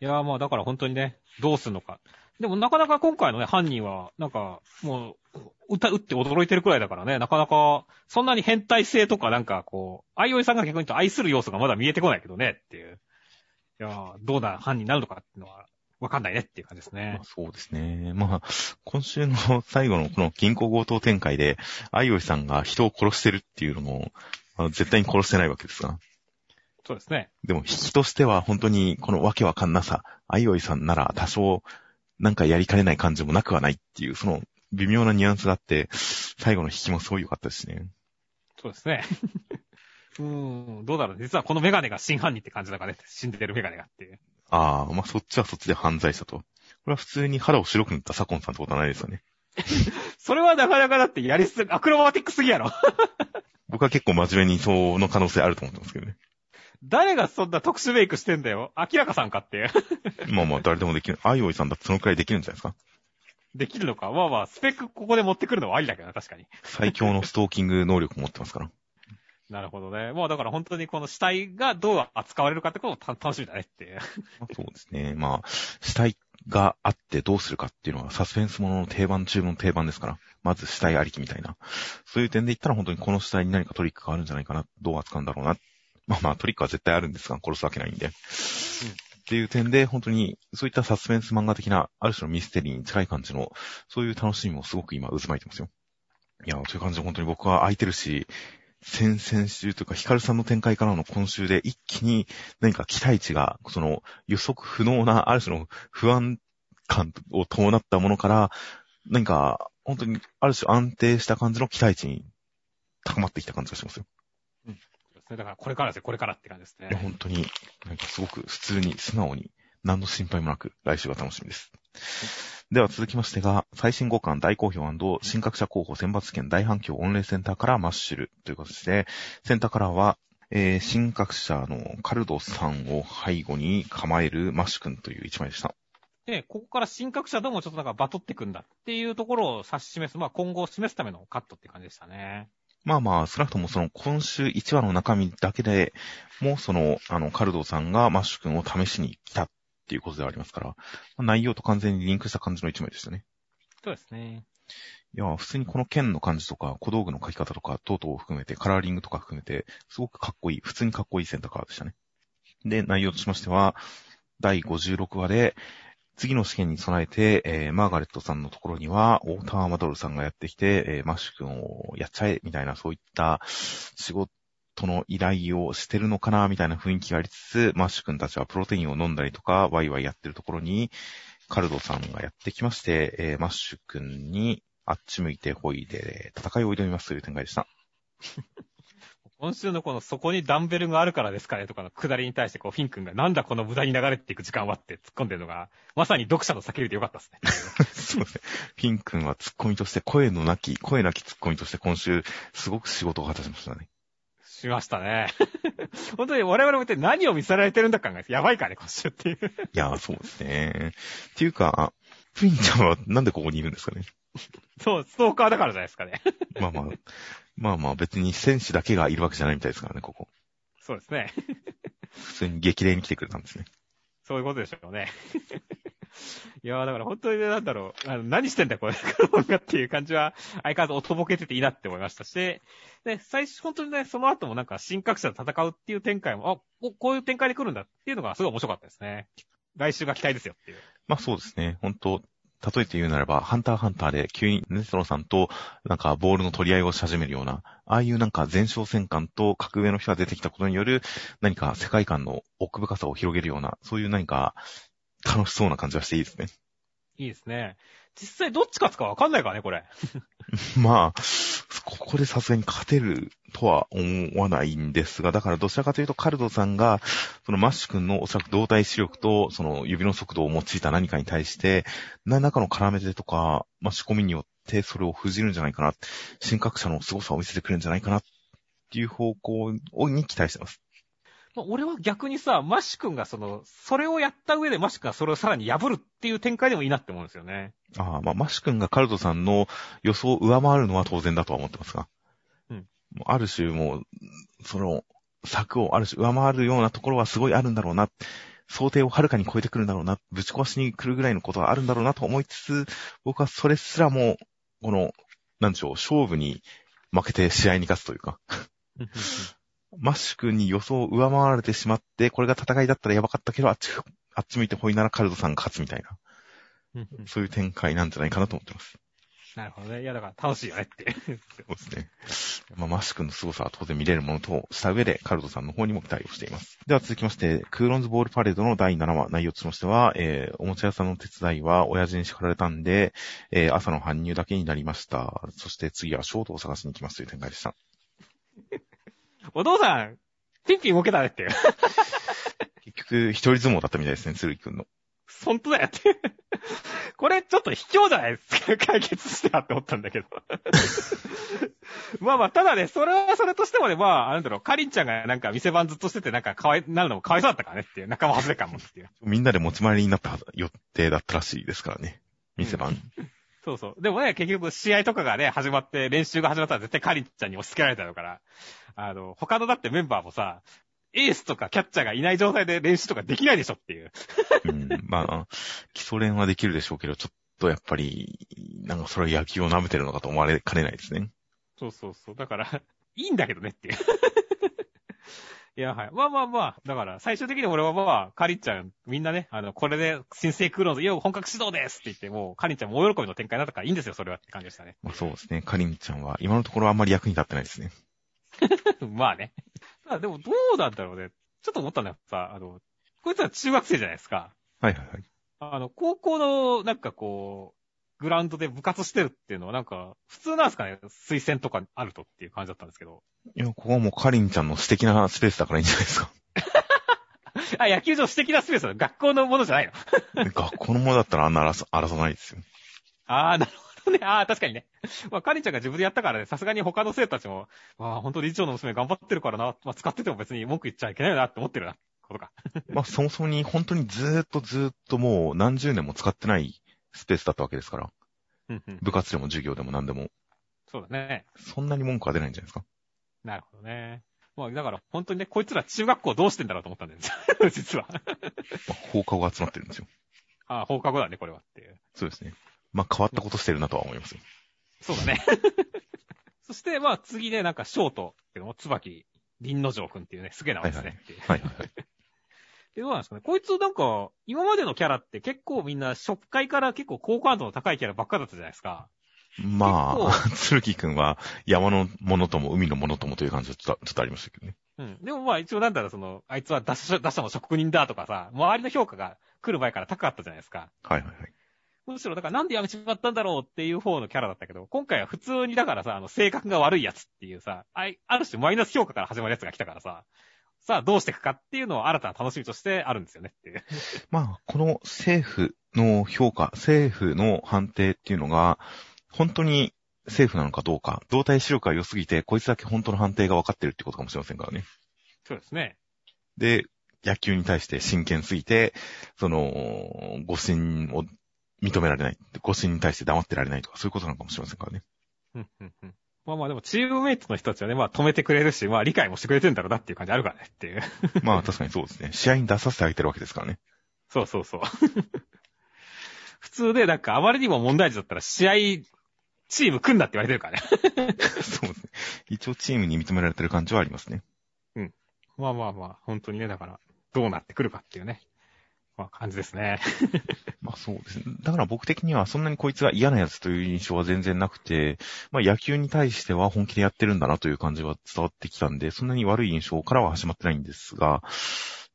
いやーまあだから本当にね、どうすんのか。でもなかなか今回のね、犯人は、なんか、もう、歌、打って驚いてるくらいだからね、なかなか、そんなに変態性とかなんかこう、アイオイさんが逆に言うと愛する要素がまだ見えてこないけどね、っていう。いやーどうだ、犯人になるのかっていうのは、わかんないねっていう感じですねまあ。そうですね。まあ、今週の最後のこの銀行強盗展開で、アイオイさんが人を殺してるっていうのも、あの絶対に殺してないわけですが。そうですね。でも、引きとしては本当にこのわけわかんなさ、アイオイさんなら多少、なんかやりかねない感じもなくはないっていう、その微妙なニュアンスがあって、最後の引きもすごい良かったですね。そうですね。うーん、どうだろう。実はこのメガネが真犯人って感じだからね。死んでるメガネがっていう。ああ、まあそっちはそっちで犯罪者と。これは普通に肌を白く塗ったサコンさんってことはないですよね。それはなかなかだってやりすぎ、アクロバティックすぎやろ。僕は結構真面目にその可能性あると思ってますけどね。誰がそんな特殊メイクしてんだよ。明らかさんかって。まあまあ誰でもできる。アイオイさんだってそのくらいできるんじゃないですか？できるのか？まあまあ、スペックここで持ってくるのはありだけどな、確かに。最強のストーキング能力持ってますから。なるほどね。もうだから本当にこの死体がどう扱われるかってことをた楽しみだねってそうですね。まあ、死体があってどうするかっていうのはサスペンスものの定番中の定番ですから。まず死体ありきみたいな。そういう点で言ったら本当にこの死体に何かトリックがあるんじゃないかな。どう扱うんだろうな。まあまあトリックは絶対あるんですが、殺すわけないんで。っていう点で、本当に、そういったサスペンス漫画的な、ある種のミステリーに近い感じの、そういう楽しみもすごく今渦巻いてますよ。いや、という感じで本当に僕は空いてるし、先々週というか、ヒカルさんの展開からの今週で一気に何か期待値が、その予測不能な、ある種の不安感を伴ったものから、何か、本当にある種安定した感じの期待値に高まってきた感じがしますよ。だからこれからですよ、これからって感じですいや、ね。本当に、なんかすごく普通に素直に、何の心配もなく、来週が楽しみです。では続きましてが、最新5巻大好評新格者候補選抜権大反響御礼センターカラーマッシュルという形で、センターカラーは、えー、新格者のカルドさんを背後に構えるマッシュ君という一枚でした。で、ここから新格者ともちょっとなんかバトっていくんだっていうところを指し示す、まあ今後を示すためのカットって感じでしたね。まあまあ、少なくともその今週1話の中身だけでもうその、あの、カルドさんがマッシュ君を試しに来たっていうことではありますから、まあ内容と完全にリンクした感じの一枚でしたね。そうですね。いや、普通にこの剣の感じとか、小道具の書き方とか、等々を含めて、カラーリングとか含めて、すごくかっこいい、普通にかっこいいセンターカラーでしたね。で、内容としましては、第56話で、次の試験に備えて、えーマーガレットさんのところには、オーターマドルさんがやってきて、えーマッシュ君をやっちゃえ、みたいな、そういった仕事の依頼をしてるのかな、みたいな雰囲気がありつつ、マッシュ君たちはプロテインを飲んだりとか、ワイワイやってるところに、カルドさんがやってきまして、えーマッシュ君に、あっち向いてほいで、戦いを挑みますという展開でした。今週のこのそこにダンベルがあるからですかねとかの下りに対してこうフィン君がなんだこの無駄に流れていく時間はって突っ込んでるのが、まさに読者の叫びでよかったですね。そうですね。フィン君はツッコミとして、声のなき、声なきツッコミとして今週、すごく仕事を果たしましたね。しましたね。本当に我々も一体何を見せられてるんだか考え、やばいかね、今週っていう。いや、そうですね。っていうか、フィンちゃんはなんでここにいるんですかね。そう、ストーカーだからじゃないですかね。まあまあ、まあまあ別に戦士だけがいるわけじゃないみたいですからね、ここ。そうですね。普通に激励に来てくれたんですね。そういうことでしょうね。いやーだから本当にねなんだろう、あの何してんだこれ、クローンがっていう感じは、相変わらずおとぼけてていいなって思いましたし、で、最初本当にね、その後もなんか新格者と戦うっていう展開も、あ、ここういう展開で来るんだっていうのがすごい面白かったですね。来週が期待ですよっていう。まあそうですね。本当例えて言うならば、ハンターハンターで急にネストロさんと、なんかボールの取り合いをし始めるような、ああいうなんか前哨戦感と格上の人が出てきたことによる、何か世界観の奥深さを広げるような、そういう何か楽しそうな感じがしていいですね。いいですね。実際どっち勝つかわかんないからね、これ。まあ、ここでさすがに勝てるとは思わないんですが、だからどちらかというとカルドさんが、そのマッシュ君のおそらく動体視力と、その指の速度を用いた何かに対して、何らかの搦め手とか、まあ、仕込みによってそれを封じるんじゃないかな、神覚者の凄さを見せてくれるんじゃないかな、っていう方向に期待してます。まあ、俺は逆にさ、マッシュ君がその、それをやった上でマッシュ君がそれをさらに破るっていう展開でもいいなって思うんですよね。ああ、まあ、マッシュ君がカルドさんの予想を上回るのは当然だとは思ってますが。うん。ある種もう、その、策をある種上回るようなところはすごいあるんだろうな。想定をはるかに超えてくるんだろうな。ぶち壊しに来るぐらいのことはあるんだろうなと思いつつ、僕はそれすらも、この、なんでしょう、勝負に負けて試合に勝つというかマッシュ君に予想を上回られてしまって、これが戦いだったらやばかったけど、あっち、あっち向いてホイならカルドさんが勝つみたいな。そういう展開なんじゃないかなと思ってます。なるほどね。いや、だから楽しいよねって。そうですね。まあ、マッシュ君の凄さは当然見れるものとした上で、カルドさんの方にも期待をしています。では続きまして、クーロンズボールパレードの第7話、内容としましては、えー、おもちゃ屋さんの手伝いは親父に叱られたんで、えー、朝の搬入だけになりました。そして次はショートを探しに行きますという展開でした。お父さん、ピンピン動けたねって。結局、一人相撲だったみたいですね、鶴木くんの。本当だよって。これちょっと卑怯じゃないですか。解決したって思ったんだけど。まあまあ、ただね、それはそれとしてもね、まあ、なんだろう、カリンちゃんがなんか店番ずっとしてて、なんかかわい、なるのもかわいそうだったからねっていう、仲間外れ感もっていう。みんなで持ち回りになった予定だったらしいですからね。店番。そうそう。でもね、結局試合とかがね、始まって、練習が始まったら絶対カリンちゃんに押し付けられたのから、あの、他のだってメンバーもさ、エースとかキャッチャーがいない状態で練習とかできないでしょっていう。うん、まあ、基礎練はできるでしょうけど、ちょっとやっぱり、なんかそれは野球を舐めてるのかと思われかねないですね。そうそうそう。だから、いいんだけどねっていう。いや、はい。まあまあまあ、だから、最終的に俺はまあ、カリンちゃん、みんなね、あの、これで、新生クローズ、いや、本格指導ですって言って、もう、カリンちゃんも大喜びの展開だったからいいんですよ、それはって感じでしたね。まあそうですね。カリンちゃんは、今のところあんまり役に立ってないですね。まあね。まあでもどうなんだろうね。ちょっと思ったんだよ。さ、あの、こいつは中学生じゃないですか。はいはいはい。あの、高校の、なんかこう、グラウンドで部活してるっていうのはなんか、普通なんですかね？推薦とかあるとっていう感じだったんですけど。いや、ここはもうカリンちゃんの素敵なスペースだからいいんじゃないですか。あ、野球場素敵なスペースだ。学校のものじゃないの？学校のものだったらあんな荒らさないですよ。ああ、なるほど。ね、ああ、確かにね。まあ、カリンちゃんが自分でやったからね、さすがに他の生徒たちも、まあ、本当理事長の娘頑張ってるからな、まあ、使ってても別に文句言っちゃいけないよなって思ってるな、ことか。まあ、そもそもに本当にずーっとずーっともう何十年も使ってないスペースだったわけですから。うんうん、部活でも授業でも何でも。そうだね。そんなに文句は出ないんじゃないですか？なるほどね。まあ、だから本当にね、こいつら中学校どうしてんだろうと思ったんだよ、実は。まあ、放課後集まってるんですよ。ああ、放課後だね、これはっていう。そうですね。まあ、変わったことしてるなとは思いますよ。そうだね。そして、まあ、次ね、なんか、ショートっていうのも、椿、林之丞くんっていうね、すげえ名前ですね。はいはい、はいはい。で、どうなんですかね。こいつなんか、今までのキャラって結構みんな、初回から結構好感度の高いキャラばっかだったじゃないですか。まあ、鶴木くんは山のものとも海のものともという感じはちょっとありましたけどね。うん。でもまあ一応なんだろう、その、あいつは打者打者の職人だとかさ、周りの評価が来る前から高かったじゃないですか。はいはいはい。むしろ、だからなんで辞めちまったんだろうっていう方のキャラだったけど、今回は普通にだからさ、あの、性格が悪いやつっていうさ、あある種マイナス評価から始まるやつが来たからさ、さあどうしていくかっていうのを新たな楽しみとしてあるんですよねっていう。まあ、この政府の評価、政府の判定っていうのが、本当に政府なのかどうか、動体視力が良すぎて、こいつだけ本当の判定が分かってるってことかもしれませんからね。そうですね。で、野球に対して真剣すぎて、その、誤信を認められない。誤信に対して黙ってられないとか、そういうことなのかもしれませんからね。うんうんうん。まあまあでも、チームメイトの人たちはね、まあ止めてくれるし、まあ理解もしてくれてるんだろうなっていう感じあるからねっていう。まあ確かにそうですね。試合に出させてあげてるわけですからね。そうそうそう。通で、なんかあまりにも問題児だったら試合、チーム組んだって言われてるからね。そうですね。一応チームに認められてる感じはありますね。まあまあまあ、本当にね、だから、どうなってくるかっていうね。まあ感じですね。まあそうですね。だから僕的にはそんなにこいつが嫌なやつという印象は全然なくて、まあ野球に対しては本気でやってるんだなという感じは伝わってきたんで、そんなに悪い印象からは始まってないんですが、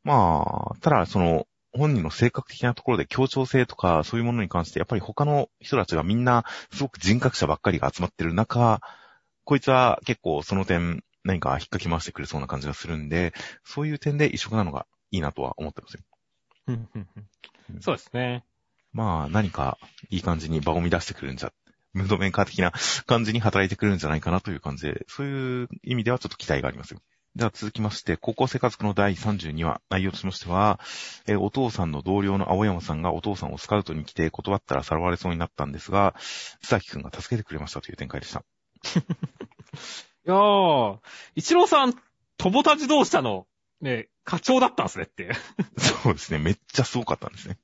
まあ、ただその、本人の性格的なところで協調性とかそういうものに関して、やっぱり他の人たちがみんなすごく人格者ばっかりが集まってる中、こいつは結構その点何か引っかき回してくれそうな感じがするんで、そういう点で異色なのがいいなとは思ってますよ。そうですね。まあ、何かいい感じに場を乱してくるんじゃ、ムードメーカー的な感じに働いてくるんじゃないかなという感じで、そういう意味ではちょっと期待がありますよ。では続きまして、高校生活の第32話、内容としましては、えーお父さんの同僚の青山さんがお父さんをスカウトに来て断ったらさらわれそうになったんですが、須崎くんが助けてくれましたという展開でした。いやー、一郎さん、友達同士の、ね、課長だったんですねっていう。そうですね、めっちゃすごかったんですね。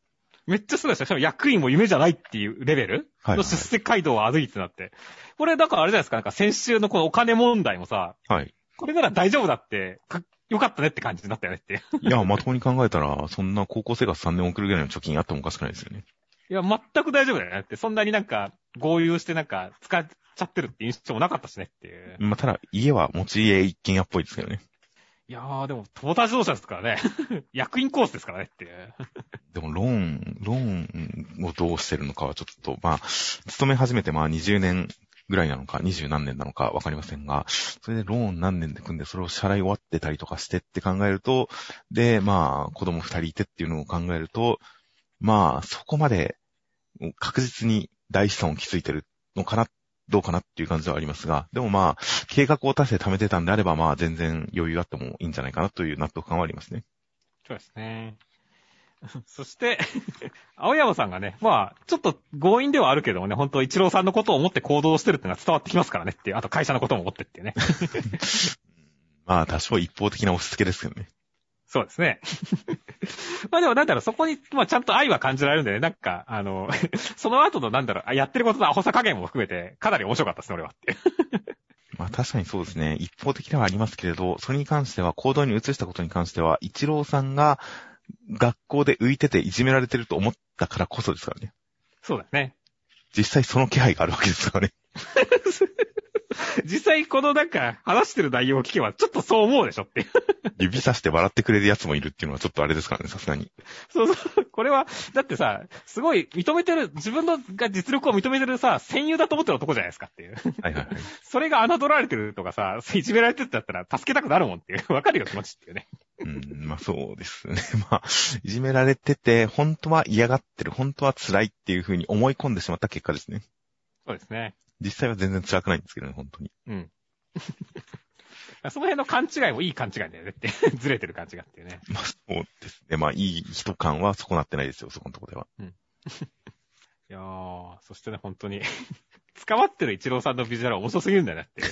めっちゃすごいですよ。しかも役員も夢じゃないっていうレベルはい、はい。の出世街道を歩いてなって。これ、だからあれじゃないですか、なんか先週のこのお金問題もさ、はい。これなら大丈夫だって、かよかったねって感じになったよねっていう。いや、まともに考えたら、そんな高校生活3年送るぐらいの貯金あってもおかしくないですよね。いや、全く大丈夫だよねって。そんなになんか、合流してなんか、使っちゃってるって印象もなかったしねっていう。まあ、ただ、家は持ち家一軒家っぽいですけどね。いやー、でも、友達同士ですからね。役員コースですからねっていう。でも、ローン、ローンをどうしてるのかはちょっと、まあ、勤め始めてまあ20年ぐらいなのか、20何年なのかわかりませんが、それでローン何年で組んで、それを支払い終わってたりとかしてって考えると、で、まあ、子供二人いてっていうのを考えると、まあ、そこまで確実に大資産を築いてるのかな、どうかなっていう感じはありますが、でもまあ、計画を立てて貯めてたんであれば、まあ、全然余裕あってもいいんじゃないかなという納得感はありますね。そうですね。そして、青山さんがね、まあ、ちょっと強引ではあるけどもね、本当一郎さんのことを思って行動してるっていうのは伝わってきますからねっていう、あと会社のことも思ってっていうね。まあ、多少一方的な押し付けですけどね。そうですね。まあでもなんだろう、そこに、まあちゃんと愛は感じられるんでね、なんか、あの、その後のなんだろう、あやってることのアホさ加減も含めて、かなり面白かったですね、俺はって。まあ確かにそうですね。一方的ではありますけれど、それに関しては、行動に移したことに関しては、一郎さんが学校で浮いてていじめられてると思ったからこそですからね。そうだね。実際その気配があるわけですからね。実際このなんか、話してる内容を聞けば、ちょっとそう思うでしょって。指さして笑ってくれる奴もいるっていうのはちょっとあれですからね、さすがに。そうそう。これは、だってさ、すごい認めてる、自分のが実力を認めてるさ、戦友だと思ってる男じゃないですかっていう。はいはいはい。それが侮られてるとかさ、いじめられてるってだったら助けたくなるもんっていう。わかるよ気持ちっていうね。うん、まあそうですね。まあ、いじめられてて、本当は嫌がってる、本当は辛いっていうふうに思い込んでしまった結果ですね。そうですね。実際は全然辛くないんですけどね、本当に。うん。その辺の勘違いもいい勘違いだよねって。ずれてる感じがっていうね。まあそうですね。まあいい人感は損なってないですよ、そこのところでは。いやー、そしてね、本当に、捕まってる一郎さんのビジュアルは面白すぎるんだよなっていう。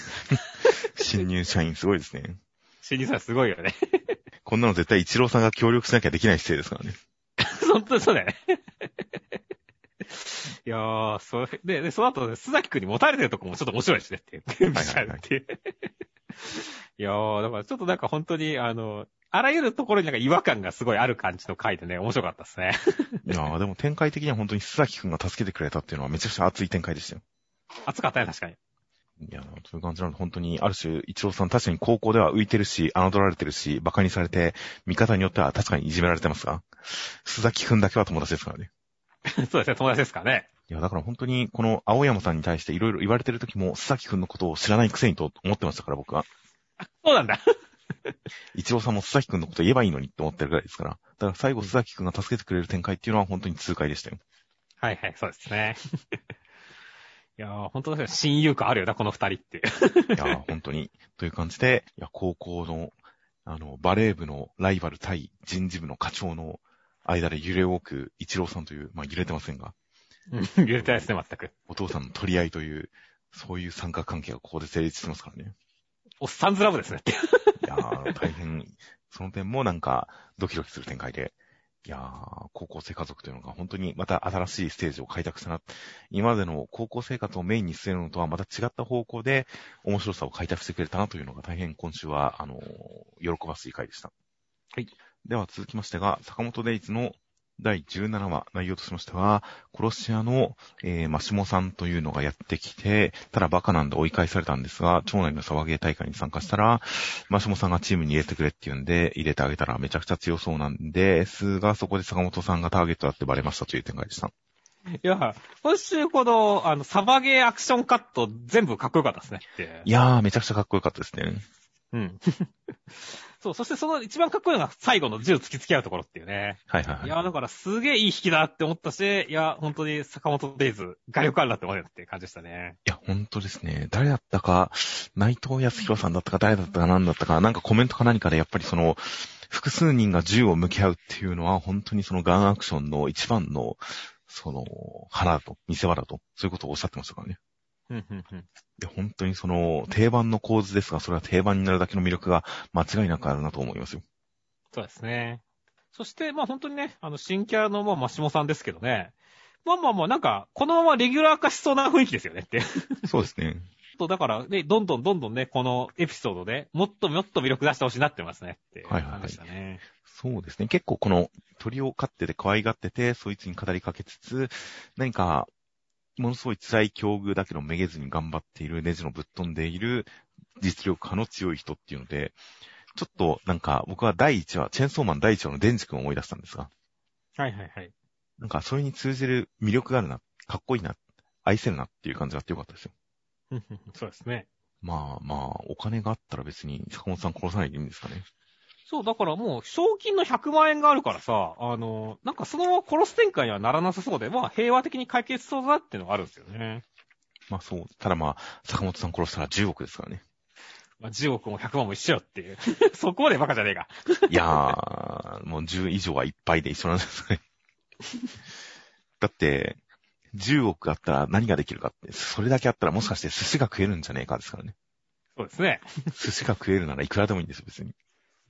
新入社員すごいですね。新人さんすごいよね。こんなの絶対一郎さんが協力しなきゃできない姿勢ですからね。本当にそうだよね。いやー、それ、で、で、その後、ね、須崎くんに持たれてるとこもちょっと面白いしねっていう。はいはいはいっていう。いやー、だからちょっとなんか本当に、あの、あらゆるところになんか違和感がすごいある感じの回でね、面白かったですね。いやーでも展開的には本当に須崎くんが助けてくれたっていうのはめちゃくちゃ熱い展開でしたよ。熱かったね、確かに。いやーそういう感じなので本当に、ある種、一郎さん確かに高校では浮いてるし、侮られてるし、馬鹿にされて、見方によっては確かにいじめられてますが、須崎くんだけは友達ですからね。そうですね、友達ですからね。いや、だから本当に、この青山さんに対していろいろ言われてる時も、須崎くんのことを知らないくせにと思ってましたから、僕は。そうなんだ。一郎さんも須崎くんのこと言えばいいのにって思ってるぐらいですから。だから最後須崎くんが助けてくれる展開っていうのは本当に痛快でしたよ。はいはい、そうですね。いやー、本当だ親友感あるよな、この二人って。いやー、本当に。という感じで、いや、高校の、あの、バレー部のライバル対人事部の課長の間で揺れ動く一郎さんという、まあ揺れてませんが、うん揺れてないですね、全く。お父さんの取り合いという、そういう三角関係がここで成立してますからね。おっさんずラブですねって。いやー、大変、その点もなんか、ドキドキする展開で、いやー、高校生家族というのが本当にまた新しいステージを開拓したな。今までの高校生活をメインに据えるのとはまた違った方向で面白さを開拓してくれたなというのが大変今週は、あのー、喜ばしい回でした。はい。では続きましてが、坂本デイズの第17話、内容としましては、殺し屋の、えー、マシモさんというのがやってきて、ただバカなんで追い返されたんですが、町内の騒げ大会に参加したら、マシモさんがチームに入れてくれって言うんで、入れてあげたらめちゃくちゃ強そうなんですが、そこで坂本さんがターゲットだってバレましたという展開でした。いや、今週この、あの、サバゲーアクションカット全部かっこよかったですね。いやー、めちゃくちゃかっこよかったですね。うん。そう、そしてその一番かっこいいのが最後の銃突きつけ合うところっていうね。はいはいはい。いや、だからすげえいい引きだって思ったし、いや、本当に坂本デイズ、画力あるなって思うよって感じでしたね。いや、本当ですね。誰だったか、内藤康弘さんだったか、誰だったか何だったか、なんかコメントか何かで、やっぱりその、複数人が銃を向き合うっていうのは、本当にそのガンアクションの一番の、その、花だと、見せ場だと、そういうことをおっしゃってましたからね。で、本当にその、定番の構図ですが、それは定番になるだけの魅力が間違いなくあるなと思いますよ。そうですね。そして、まあ本当にね、あの、新キャラの、まあ、マシモさんですけどね。まあまあまあ、なんか、このままレギュラー化しそうな雰囲気ですよねって。そうですね。と、だから、ね、どんどんどんどんね、このエピソードでもっともっと魅力出してほしいなってますねってはいはいはい感じでしたね。そうですね。結構この鳥を飼ってて可愛がってて、そいつに語りかけつつ、何か、ものすごい辛い境遇だけどめげずに頑張っている、ネジのぶっ飛んでいる実力派の強い人っていうので、ちょっとなんか僕は第1話、チェーンソーマン第1話のデンジ君を思い出したんですが、はいはいはい。なんかそれに通じる魅力があるな、かっこいいな、愛せるなっていう感じがあってよかったですよ。そうですね。まあまあ、お金があったら別に坂本さん殺さないでいいんですかね。そう、だからもう、賞金の100万円があるからさ、あの、なんかそのまま殺す展開にはならなさそうで、まあ平和的に解決しそうだなっていうのがあるんですよね。まあそう。ただまあ、坂本さん殺したら10億ですからね。まあ10億も100万も一緒よっていう。そこまでバカじゃねえか。いやー、もう10以上はいっぱいで一緒なんですね。だって、10億あったら何ができるかって、それだけあったらもしかして寿司が食えるんじゃねえかですからね。そうですね。寿司が食えるならいくらでもいいんですよ、別に。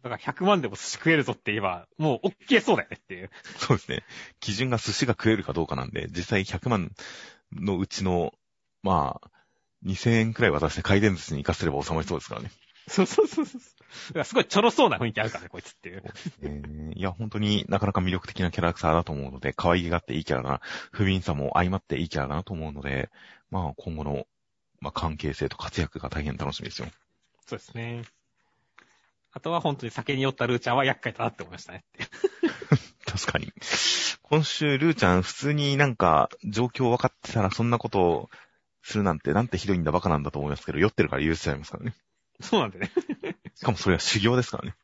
だから100万でも寿司食えるぞって言えば、もう OK そうだよねっていう。そうですね。基準が寿司が食えるかどうかなんで、実際100万のうちの、まあ、2000円くらい渡して回転寿司に行かせれば収まりそうですからね。そうそうそうそう。すごいちょろそうな雰囲気あるからね、こいつっていう。えーいや、本当になかなか魅力的なキャラクターだと思うので、可愛げがあっていいキャラだな、不憫さも相まっていいキャラだなと思うので、まあ今後の、まあ関係性と活躍が大変楽しみですよ。そうですね。あとは本当に酒に酔ったルーちゃんは厄介だなって思いましたねって。確かに。今週、ルーちゃん普通になんか状況分かってたらそんなことをするなんて、なんてひどいんだバカなんだと思いますけど、酔ってるから許しちゃいますからね。そうなんでね。しかもそれは修行ですからね。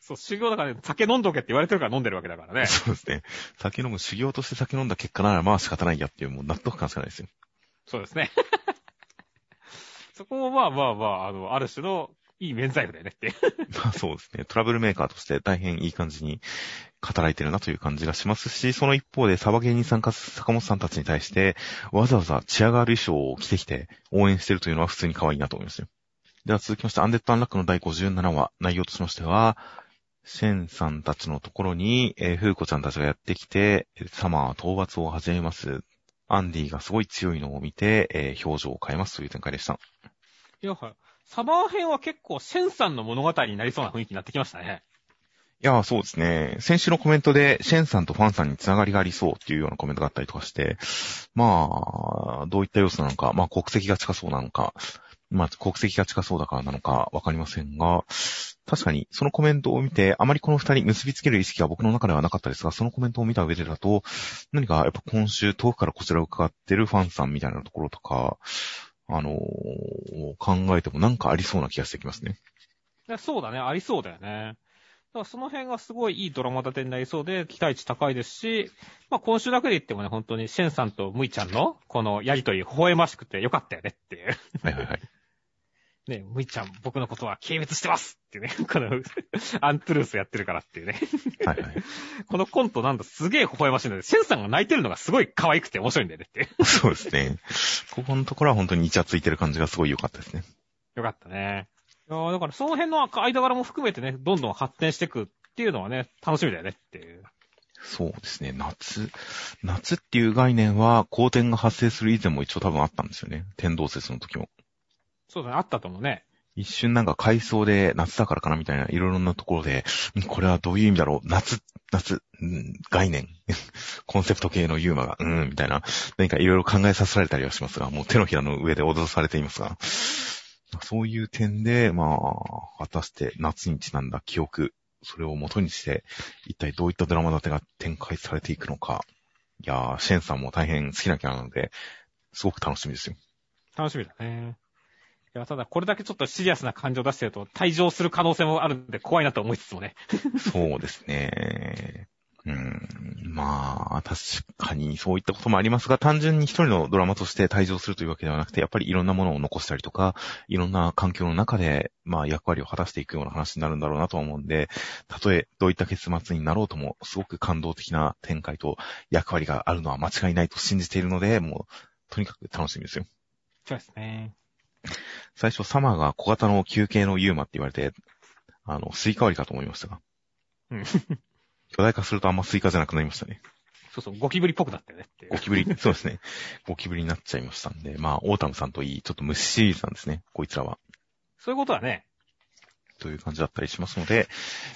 そう、修行だからね、酒飲んどけって言われてるから飲んでるわけだからね。そうですね。酒飲む修行として酒飲んだ結果ならまあ仕方ないやっていうもう納得感しかないですよ。そうですね。そこもまあまあまあ、あの、ある種のいい免罪符だよねって。まあそうですね。トラブルメーカーとして大変いい感じに語られてるなという感じがしますし、その一方でサバゲーに参加する坂本さんたちに対して、わざわざチアガール衣装を着てきて応援してるというのは普通に可愛いなと思いますよ。では続きまして、アンデッド・アンラックの第57話、内容としましては、シェンさんたちのところに、えー、フーコちゃんたちがやってきて、サマー討伐を始めます。アンディがすごい強いのを見て、えー表情を変えますという展開でした。いや、はい。サマー編は結構、シェンさんの物語になりそうな雰囲気になってきましたね。いや、そうですね。先週のコメントで、シェンさんとファンさんにつながりがありそうっていうようなコメントがあったりとかして、まあ、どういった要素なのか、まあ国籍が近そうなのか、まあ国籍が近そうだからなのかわかりませんが、確かにそのコメントを見て、あまりこの二人結びつける意識は僕の中ではなかったですが、そのコメントを見た上でだと、何かやっぱ今週遠くからこちらを伺ってるファンさんみたいなところとか、あのー考えてもなんかありそうな気がしてきますね。そうだね、ありそうだよね。だからその辺がすごいいいドラマ立てになりそうで、期待値高いですし、まあ今週だけで言ってもね、本当にシェンさんとムイちゃんの、このやりとり、微笑ましくてよかったよねっていう。はいはいはい。ね、ムイちゃん、僕のことは軽蔑してますっていうね、この、アントゥルースやってるからっていうね。はいはい。このコントなんだ、すげえ微笑ましいんだよ。シェンさんが泣いてるのがすごい可愛くて面白いんだよねって。そうですね。ここのところは本当にイチャついてる感じがすごい良かったですね。よかったね。いやーだからその辺の間柄も含めてね、どんどん発展していくっていうのはね、楽しみだよねっていう。そうですね。夏、夏っていう概念は、光点が発生する以前も一応多分あったんですよね。天動説の時も。そうだね、あったと思うね。一瞬なんか回想で夏だからかなみたいな、いろいろなところで、んこれはどういう意味だろう？夏、夏、うん概念。コンセプト系のユーマが、うん、みたいな、何かいろいろ考えさせられたりはしますが、もう手のひらの上で踊らされていますが、そういう点で、まあ、果たして夏にちなんだ記憶、それを元にして、一体どういったドラマ立てが展開されていくのか。いやー、シェンさんも大変好きなキャラなので、すごく楽しみですよ。楽しみだね。いや、ただこれだけちょっとシリアスな感情を出してると退場する可能性もあるんで怖いなと思いつつもね。そうですね。うん、まあ、確かにそういったこともありますが、単純に一人のドラマとして退場するというわけではなくて、やっぱりいろんなものを残したりとか、いろんな環境の中で、まあ役割を果たしていくような話になるんだろうなと思うんで、たとえどういった結末になろうとも、すごく感動的な展開と役割があるのは間違いないと信じているので、もう、とにかく楽しみですよ。そうですね。最初、サマーが小型の球形の UMA って言われて、あの、スイカ割りかと思いましたが。うん。巨大化するとあんまスイカじゃなくなりましたね。そうそう、ゴキブリっぽくなったよねってゴ。キブリ、そうですね。ゴキブリになっちゃいましたんで、まあ、オータムさんといい、ちょっと虫シリーズなんですね、こいつらは。そういうことだね。という感じだったりしますので、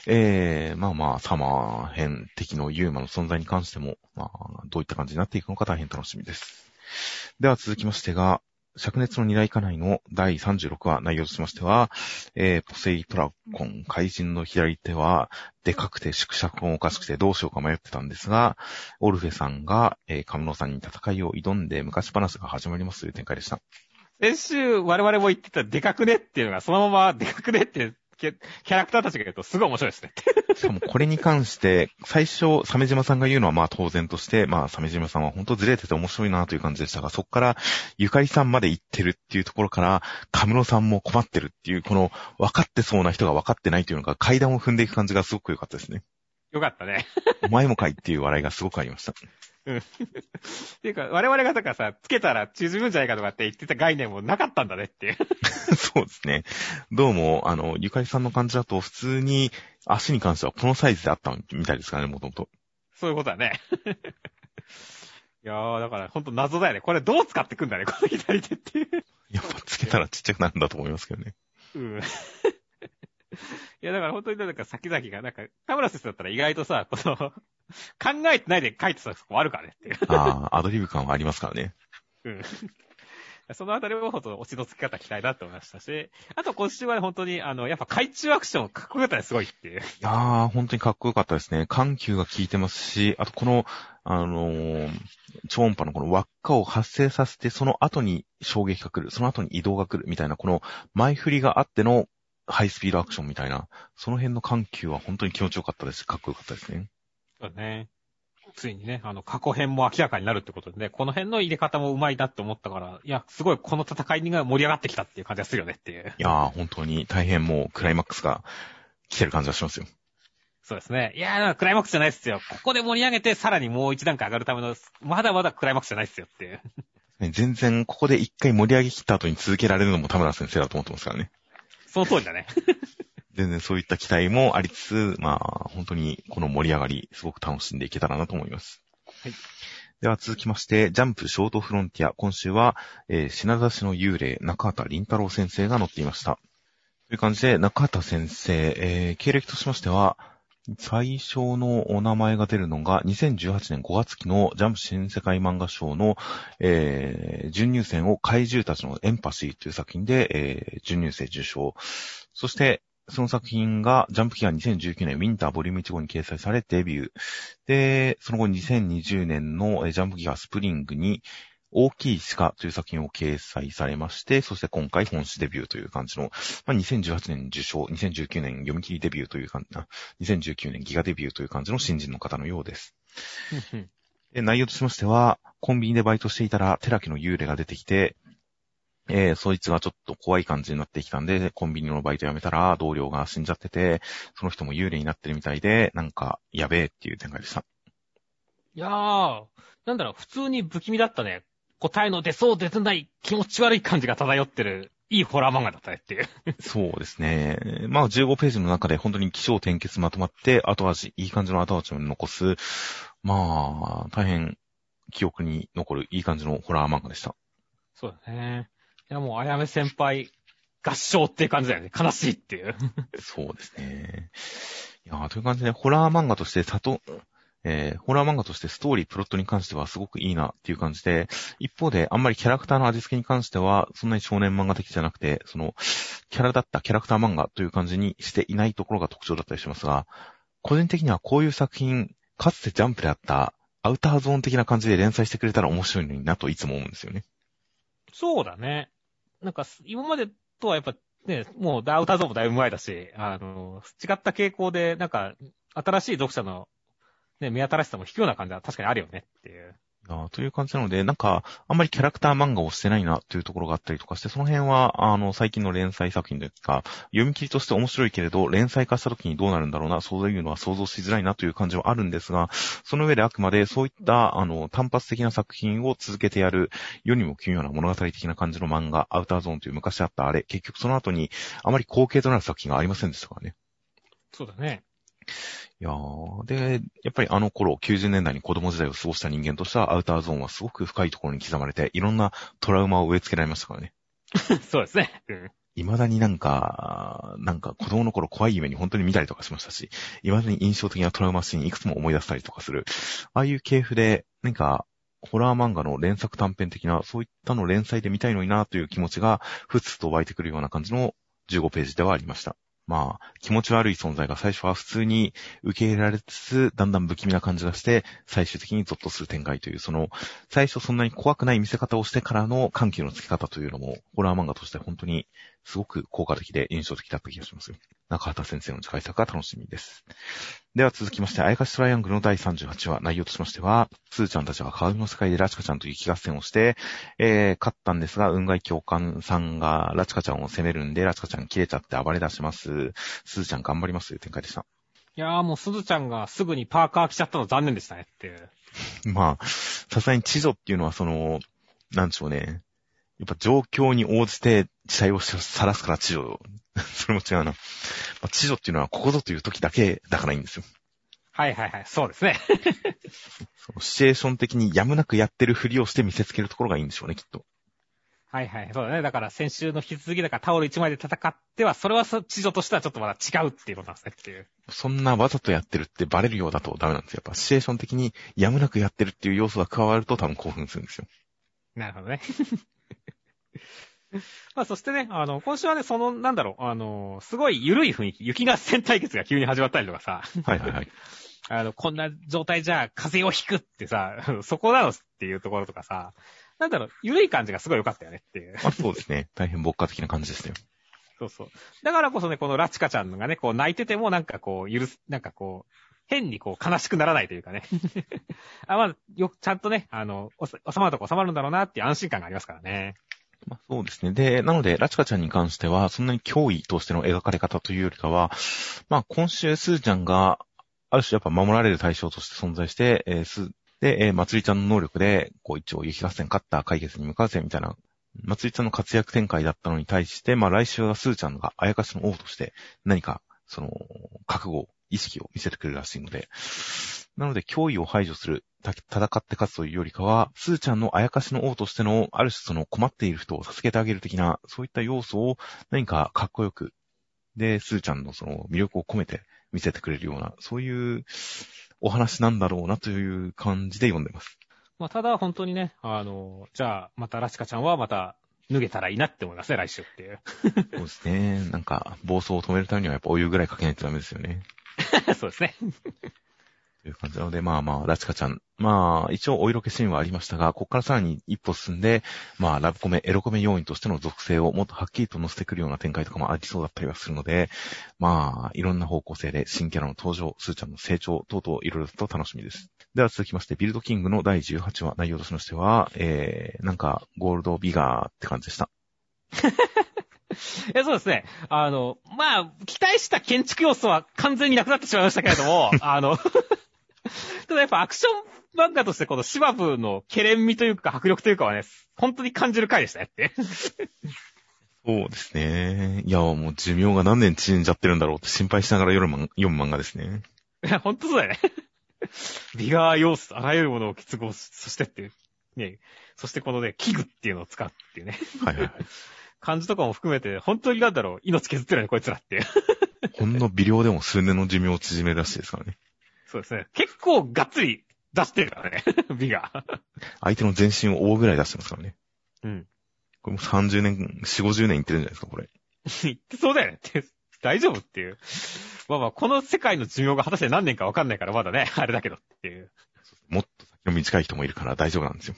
えー、まあまあ、サマー編的のユーマの存在に関しても、まあ、どういった感じになっていくのか大変楽しみです。では続きましてが、灼熱の二大課内の第36話内容としましては、えー、ポセイプラコン、怪人の左手は、でかくて縮尺もおかしくてどうしようか迷ってたんですが、オルフェさんが、えー、カムロさんに戦いを挑んで昔話が始まりますという展開でした。先週我々も言ってたでかくねっていうのがそのままでかくねってキャキャラクターたちが言うとすごい面白いですね。しかもこれに関して、最初、鮫島さんが言うのはまあ当然として、まあ鮫島さんは本当ずれてて面白いなという感じでしたが、そこからゆかりさんまで行ってるっていうところから、カムロさんも困ってるっていう、この分かってそうな人が分かってないというのが階段を踏んでいく感じがすごく良かったですね。よかったね。お前もかいっていう笑いがすごくありました。っていうか、我々がだからさ、つけたら縮むんじゃないかとかって言ってた概念もなかったんだねっていう。そうですね。どうも、あの、ゆかりさんの感じだと普通に足に関してはこのサイズであったみたいですからね、もともと。そういうことだね。いやー、だからほんと謎だよね。これどう使ってくんだね、この左手っていう。やっぱつけたらちっちゃくなるんだと思いますけどね。うん。いや、だから本当になんか先々が、なんか、田村先生だったら意外とさ、この、考えてないで書いてたとこあるからねっていう。ああ、アドリブ感はありますからね。うん。そのあたりもほんと、押しの付き方期待だと思いましたし、あと今週は本当に、あの、やっぱ海中アクションかっこよかったね、すごいっていう。いやー、本当にかっこよかったですね。緩急が効いてますし、あとこの、あのー超音波のこの輪っかを発生させて、その後に衝撃が来る、その後に移動が来るみたいな、この前振りがあってのハイスピードアクションみたいな、その辺の緩急は本当に気持ちよかったですし、かっこよかったですね。そうだね。ついにね、あの、過去編も明らかになるってことでね、この辺の入れ方もうまいなって思ったから、いや、すごいこの戦いが盛り上がってきたっていう感じがするよねっていう。いやー、本当に大変もうクライマックスが来てる感じがしますよ。そうですね。いやー、クライマックスじゃないっすよ。ここで盛り上げて、さらにもう一段階上がるための、まだまだクライマックスじゃないっすよっていう。ね全然ここで一回盛り上げ切った後に続けられるのも田村先生だと思ってますからね。その通りだね。全然そういった期待もありつつ、まあ、本当にこの盛り上がり、すごく楽しんでいけたらなと思います。はい。では続きまして、ジャンプショートフロンティア。今週は、えー品出しの幽霊、中畑林太郎先生が載っていました。という感じで、中畑先生、えー経歴としましては、最初のお名前が出るのが、2018年5月期のジャンプ新世界漫画賞の、えー準入選を怪獣たちのエンパシーという作品で、えー準入選受賞。そして、その作品が、ジャンプ期間2019年ウィンターボリューム1号に掲載されデビュー。で、その後2020年のえージャンプ期間スプリングに、大きい鹿という作品を掲載されまして、そして今回本誌デビューという感じの、まあ、2018年受賞、2019年読み切りデビューという感じな、2019年ギガデビューという感じの新人の方のようです。で内容としましては、コンビニでバイトしていたら、寺木の幽霊が出てきて、えーそいつがちょっと怖い感じになってきたんで、コンビニのバイト辞めたら、同僚が死んじゃってて、その人も幽霊になってるみたいで、なんか、やべえっていう展開でした。いやー、なんだろう、普通に不気味だったね。答えの出そう出てない気持ち悪い感じが漂ってる、いいいホラー漫画だったねっていう。そうですね。まあ15ページの中で本当に気象転結まとまって後味、いい感じの後味を残す、まあ、大変記憶に残るいい感じのホラー漫画でした。そうだね。いやもう、あやめ先輩、合唱っていう感じだよね。悲しいっていう。そうですね。いやーという感じで、ホラー漫画として、里、えー、ホラー漫画としてストーリー、プロットに関してはすごくいいなっていう感じで、一方であんまりキャラクターの味付けに関しては、そんなに少年漫画的じゃなくて、その、キャラだったキャラクター漫画という感じにしていないところが特徴だったりしますが、個人的にはこういう作品、かつてジャンプであったアウターゾーン的な感じで連載してくれたら面白いのになといつも思うんですよね。そうだね。なんか、今までとはやっぱね、もうダウターゾーンもだいぶ前だし、あの、違った傾向で、なんか、新しい読者の、ね、目新しさも引くような感じは確かにあるよねっていう。あという感じなので、なんか、あんまりキャラクター漫画をしてないなというところがあったりとかして、その辺は、あの、最近の連載作品というか、読み切りとして面白いけれど、連載化した時にどうなるんだろうな、そういうのは想像しづらいなという感じはあるんですが、その上であくまでそういった、あの、単発的な作品を続けてやる、世にも奇妙な物語的な感じの漫画、アウターゾーンという昔あったあれ、結局その後に、あまり後継となる作品がありませんでしたからね。そうだね。いやーで、やっぱりあの頃、90年代に子供時代を過ごした人間としては、アウターゾーンはすごく深いところに刻まれて、いろんなトラウマを植え付けられましたからね。そうですね。うん。未だになんか、なんか子供の頃怖い夢に本当に見たりとかしましたし、未だに印象的なトラウマシーンいくつも思い出したりとかする。ああいう系譜で、なんか、ホラー漫画の連作短編的な、そういったの連載で見たいのになという気持ちが、ふつと湧いてくるような感じの15ページではありました。まあ、気持ち悪い存在が最初は普通に受け入れられつつ、だんだん不気味な感じがして、最終的にゾッとする展開という、その、最初そんなに怖くない見せ方をしてからの緩急のつけ方というのも、ホラー漫画として本当にすごく効果的で印象的だった気がしますよ。中畑先生の次回作が楽しみです。では続きまして、あやかしトライアングルの第38話、内容としましては、スーちゃんたちは鏡の世界でラチカちゃんと雪合戦をして、えー、勝ったんですが、運外教官さんがラチカちゃんを攻めるんで、ラチカちゃん切れちゃって暴れ出します。スーちゃん頑張りますという展開でした。いやーもうすずちゃんがすぐにパーカー着ちゃったの残念でしたねっていう。まあ、さすがに知女っていうのはその、なんでしょうね。やっぱ状況に応じて地裁を晒すから知女。それも違うな。まあ、知女っていうのはここぞという時だけだからいいんですよ。はいはいはい。そうですね。シチュエーション的にやむなくやってるふりをして見せつけるところがいいんでしょうね、きっと。はいはい。そうだね。だから先週の引き続きだからタオル1枚で戦っては、それはそ地女としてはちょっとまだ違うっていうことなんですねっていう。そんなわざとやってるってバレるようだとダメなんですよ。やっぱシチュエーション的にやむなくやってるっていう要素が加わると多分興奮するんですよ。なるほどね。まあそしてね、あの、今週はね、その、なんだろう、あの、すごい緩い雰囲気、雪合戦対決が急に始まったりとかさ、はいはいはい。あの、こんな状態じゃ風邪をひくってさ、そこなのっていうところとかさ、なんだろう、緩い感じがすごい良かったよねっていう。まあそうですね。大変牧歌的な感じですね。そうそう。だからこそね、このラチカちゃんがね、こう泣いててもなんかこう、許す、なんかこう、変にこう悲しくならないというかね。あ、まあ、よく、ちゃんとね、あの、収まるとこ収まるんだろうなっていう安心感がありますからね。まあそうですね。で、なので、ラチカちゃんに関しては、そんなに脅威としての描かれ方というよりかは、まあ今週スーちゃんが、ある種やっぱ守られる対象として存在して、えー、スで、えー、まつりちゃんの能力で、こう一応雪合戦勝った解決に向かうぜ、みたいな、まつりちゃんの活躍展開だったのに対して、まあ来週はスーちゃんがあやかしの王として、何か、その、覚悟、意識を見せてくれるらしいので、なので、脅威を排除する、た戦って勝つというよりかは、スーちゃんのあやかしの王としての、ある種その困っている人を助けてあげる的な、そういった要素を何かかっこよく、で、スーちゃんのその魅力を込めて見せてくれるような、そういうお話なんだろうなという感じで読んでます。まあ、ただ本当にね、あの、じゃあ、またラチカちゃんはまた脱げたらいいなって思いますね、来週っていう。そうですね。なんか、暴走を止めるためにはやっぱお湯ぐらいかけないとダメですよね。そうですね。という感じなので、まあまあ、ラチカちゃん。まあ、一応お色気シーンはありましたが、ここからさらに一歩進んで、まあ、ラブコメ、エロコメ要員としての属性をもっとはっきりと乗せてくるような展開とかもありそうだったりはするので、まあ、いろんな方向性で新キャラの登場、スーちゃんの成長等々いろいろと楽しみです。では続きまして、ビルドキングの第18話、内容としましては、えー、なんか、ゴールドビガーって感じでした。え、そうですね。あの、まあ、期待した建築要素は完全になくなってしまいましたけれども、あの、ただやっぱアクション漫画としてこのシバブのケレン味というか迫力というかはね、本当に感じる回でしたねって。そうですね。いや、もう寿命が何年縮んじゃってるんだろうって心配しながら読む漫読む漫画ですね。いや、ほんとそうだよね。ビガー要素、あらゆるものを結合し、そしてっていう。ね、そしてこのね、器具っていうのを使うっていうね。はいはいはい。感じとかも含めて、本当になんだろう、命削ってるよね、こいつらって。ほんの微量でも数年の寿命を縮め出してですからね。そうですね。結構がっつり出してるからね、ビガー。相手の全身を覆うぐらい出してますからね。うん。これもう30年、4、50年いってるんじゃないですか、これ。言ってそうだよね。大丈夫っていう。まあまあ、この世界の寿命が果たして何年かわかんないからまだね、あれだけどっていう。もっと先の短い人もいるから大丈夫なんですよ。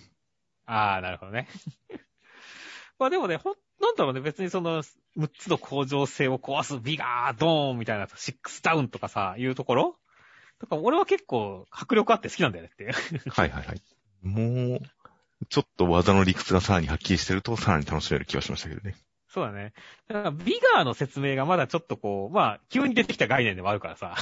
ああ、なるほどね。まあでもね、ほん、なんだろうね、別にその、6つの向上性を壊すビガードーンみたいな、6ダウンとかさ、いうところとか、俺は結構迫力あって好きなんだよねって。はいはいはい。もう、ちょっと技の理屈がさらにはっきりしてるとさらに楽しめる気がしましたけどね。そうだね。だから、ビガーの説明がまだちょっとこう、まあ、急に出てきた概念でもあるからさ。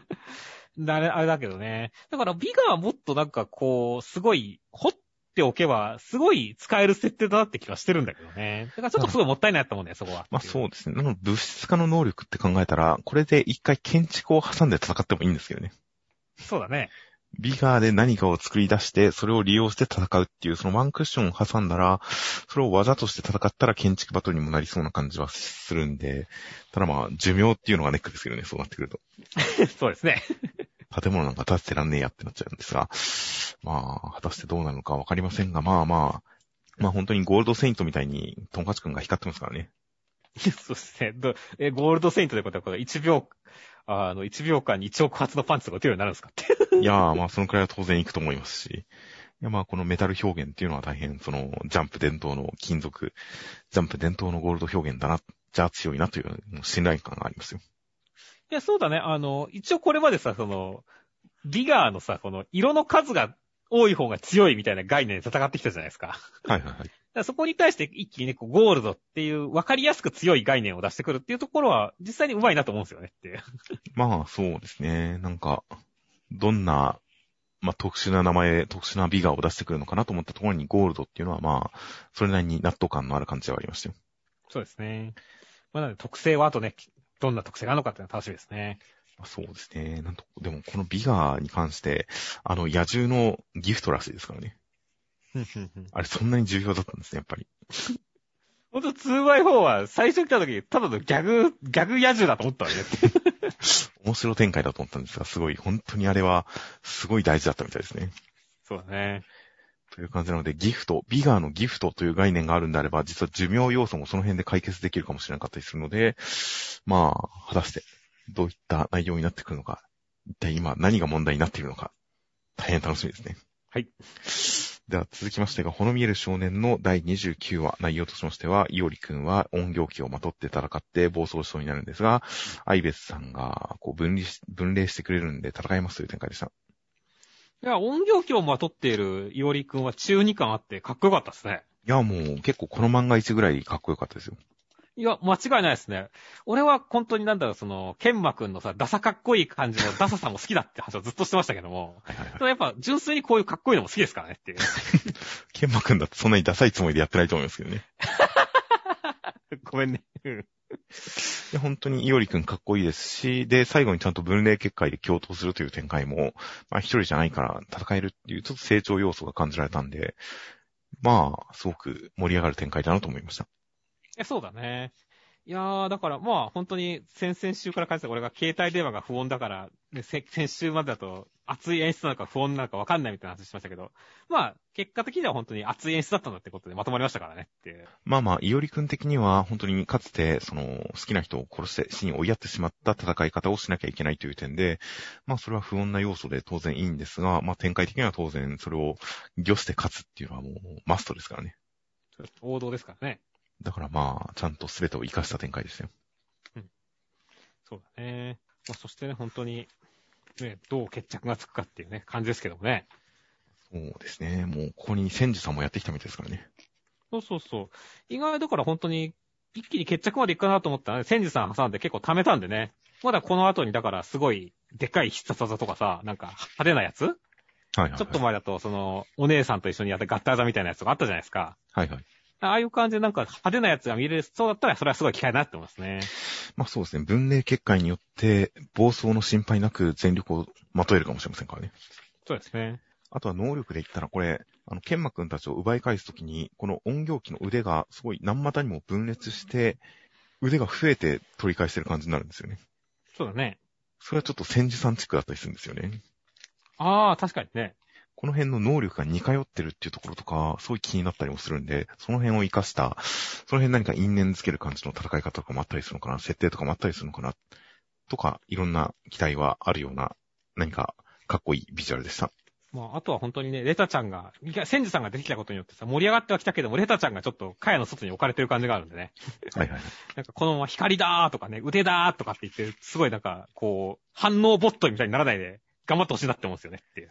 だね、あれだけどね。だから、ビガーはもっとなんかこう、すごい、掘っておけば、すごい使える設定だなって気はしてるんだけどね。だからちょっとすごいもったいないと思うんだよ、そこは。まあそうですね。なので物質化の能力って考えたら、これで一回建築を挟んで戦ってもいいんですけどね。そうだね。ビガーで何かを作り出して、それを利用して戦うっていう、そのワンクッションを挟んだら、それを技として戦ったら建築バトルにもなりそうな感じはするんで、ただまあ、寿命っていうのがネックですけどね、そうなってくると。そうですね。建物なんか建ててらんねえやってなっちゃうんですが、まあ、果たしてどうなるのかわかりませんが、まあまあ、まあ本当にゴールドセイントみたいに、トンカチ君が光ってますからね。そうですね。どえ、ゴールドセイントでことは、この1秒、あの、1秒間に1億発のパンチとか打てるようになるんですかって。いやー、まあそのくらいは当然行くと思いますし、いやまあこのメタル表現っていうのは大変そのジャンプ伝統の金属、ジャンプ伝統のゴールド表現だな、じゃあ強いなという信頼感がありますよ。いや、そうだね。あの、一応これまでさ、その、ビガーのさ、この、色の数が多い方が強いみたいな概念で戦ってきたじゃないですか。はいはいはい。らそこに対して一気にね、こう、ゴールドっていう、分かりやすく強い概念を出してくるっていうところは、実際に上手いなと思うんですよねっていう。まあそうですね。なんか、どんな、まあ特殊な名前、特殊なビガーを出してくるのかなと思ったところにゴールドっていうのはまあ、それなりに納得感のある感じはありましたよ。そうですね。まあ、なので特性はあとね、どんな特性があるのかっていうのは楽しみですね。そうですね。なんと、でもこのビガーに関して、あの野獣のギフトらしいですからね。あれそんなに重要だったんですね、やっぱり。ほんと 2x4 は最初来た時、ただのギャグ、ギャグ野獣だと思ったわねって。面白展開だと思ったんですが、すごい、本当にあれは、すごい大事だったみたいですね。そうだね。という感じなので、ギフト、ビガーのギフトという概念があるんであれば、実は寿命要素もその辺で解決できるかもしれなかったりするので、まあ、果たして、どういった内容になってくるのか、一体今何が問題になっているのか、大変楽しみですね。はい。では続きましてが、ほの見える少年の第29話、内容としましては、いおりくんは音響機をまとって戦って暴走しそうになるんですが、アイベスさんが、こう、分離し、分類してくれるんで戦いますという展開でした。いや、音響機をまとっているいおりくんは中二感あってかっこよかったですね。いや、もう結構この漫画一ぐらいかっこよかったですよ。いや、間違いないですね。俺は本当になんだろう、その、ケンマくんのさ、ダサかっこいい感じのダサさも好きだって話をずっとしてましたけども、はいはいはいた。だやっぱ純粋にこういうかっこいいのも好きですからねっていう。ケンマくんだってそんなにダサいつもりでやってないと思いますけどね。ごめんね。本当にイオリくんかっこいいですし、で、最後にちゃんと分霊結界で共闘するという展開も、まあ一人じゃないから戦えるっていうちょっと成長要素が感じられたんで、まあ、すごく盛り上がる展開だなと思いました。え、そうだね。いやー、だからまあ本当に先々週から感じた俺が携帯電話が不穏だから、でせ先週までだと熱い演出なのか不穏なのかわかんないみたいな話しましたけど、まあ結果的には本当に熱い演出だったんだってことでまとまりましたからねっていう。まあまあ、イオリくん的には本当にかつて、その、好きな人を殺して死に追いやってしまった戦い方をしなきゃいけないという点で、まあそれは不穏な要素で当然いいんですが、まあ展開的には当然それを御して勝つっていうのはもうマストですからね。王道ですからね。だからまあ、ちゃんと全てを活かした展開でしたよ。そうだね。まあそしてね、本当に、ね、どう決着がつくかっていうね、感じですけどもね。そうですね。もう、ここに千住さんもやってきたみたいですからね。そうそうそう。意外だから本当に、一気に決着までいくかなと思ったら、ね、千住さん挟んで結構貯めたんでね。まだこの後に、だからすごい、でかい必殺技とかさ、なんか派手なやつ？はいはい、はい。ちょっと前だと、その、お姉さんと一緒にやったガッター技みたいなやつとかあったじゃないですか。はいはい。ああいう感じでなんか派手なやつが見れそうだったら、それはすごい機会だなって思いますね。まあそうですね。分霊結界によって、暴走の心配なく全力をまとえるかもしれませんからね。そうですね。あとは能力で言ったらこれ、あの、ケンマくんたちを奪い返すときに、この音行機の腕がすごい何股にも分裂して、腕が増えて取り返してる感じになるんですよね。そうだね。それはちょっと千住さんチックだったりするんですよね。ああ、確かにね。この辺の能力が似通ってるっていうところとか、すごい気になったりもするんで、その辺を活かした、その辺何か因縁づける感じの戦い方とかもあったりするのかな、設定とかもあったりするのかな、とか、いろんな期待はあるような、何かかっこいいビジュアルでした。まあ、あとは本当にね、レタちゃんが、いや千住さんが出てきたことによってさ、盛り上がってはきたけども、レタちゃんがちょっと、茅の外に置かれてる感じがあるんでね。はいはいはい。なんかこのまま光だーとかね、腕だーとかって言って、すごいなんか、こう、反応ボットみたいにならないで、頑張ってほしいなって思うんですよねっていう。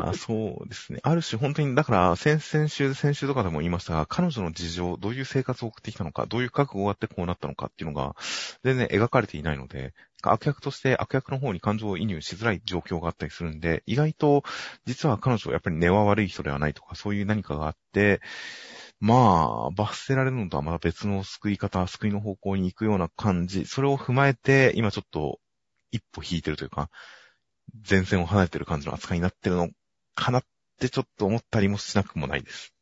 ああ、そうですね。ある種本当に、だから、先々週、先週とかでも言いましたが、彼女の事情、どういう生活を送ってきたのか、どういう覚悟があってこうなったのかっていうのが、全然描かれていないので、悪役として悪役の方に感情を移入しづらい状況があったりするんで、意外と、実は彼女はやっぱり根は悪い人ではないとか、そういう何かがあって、まあ、罰せられるのとはまた別の救い方、救いの方向に行くような感じ、それを踏まえて、今ちょっと、一歩引いてるというか、前線を離れてる感じの扱いになってるのかなってちょっと思ったりもしなくもないです。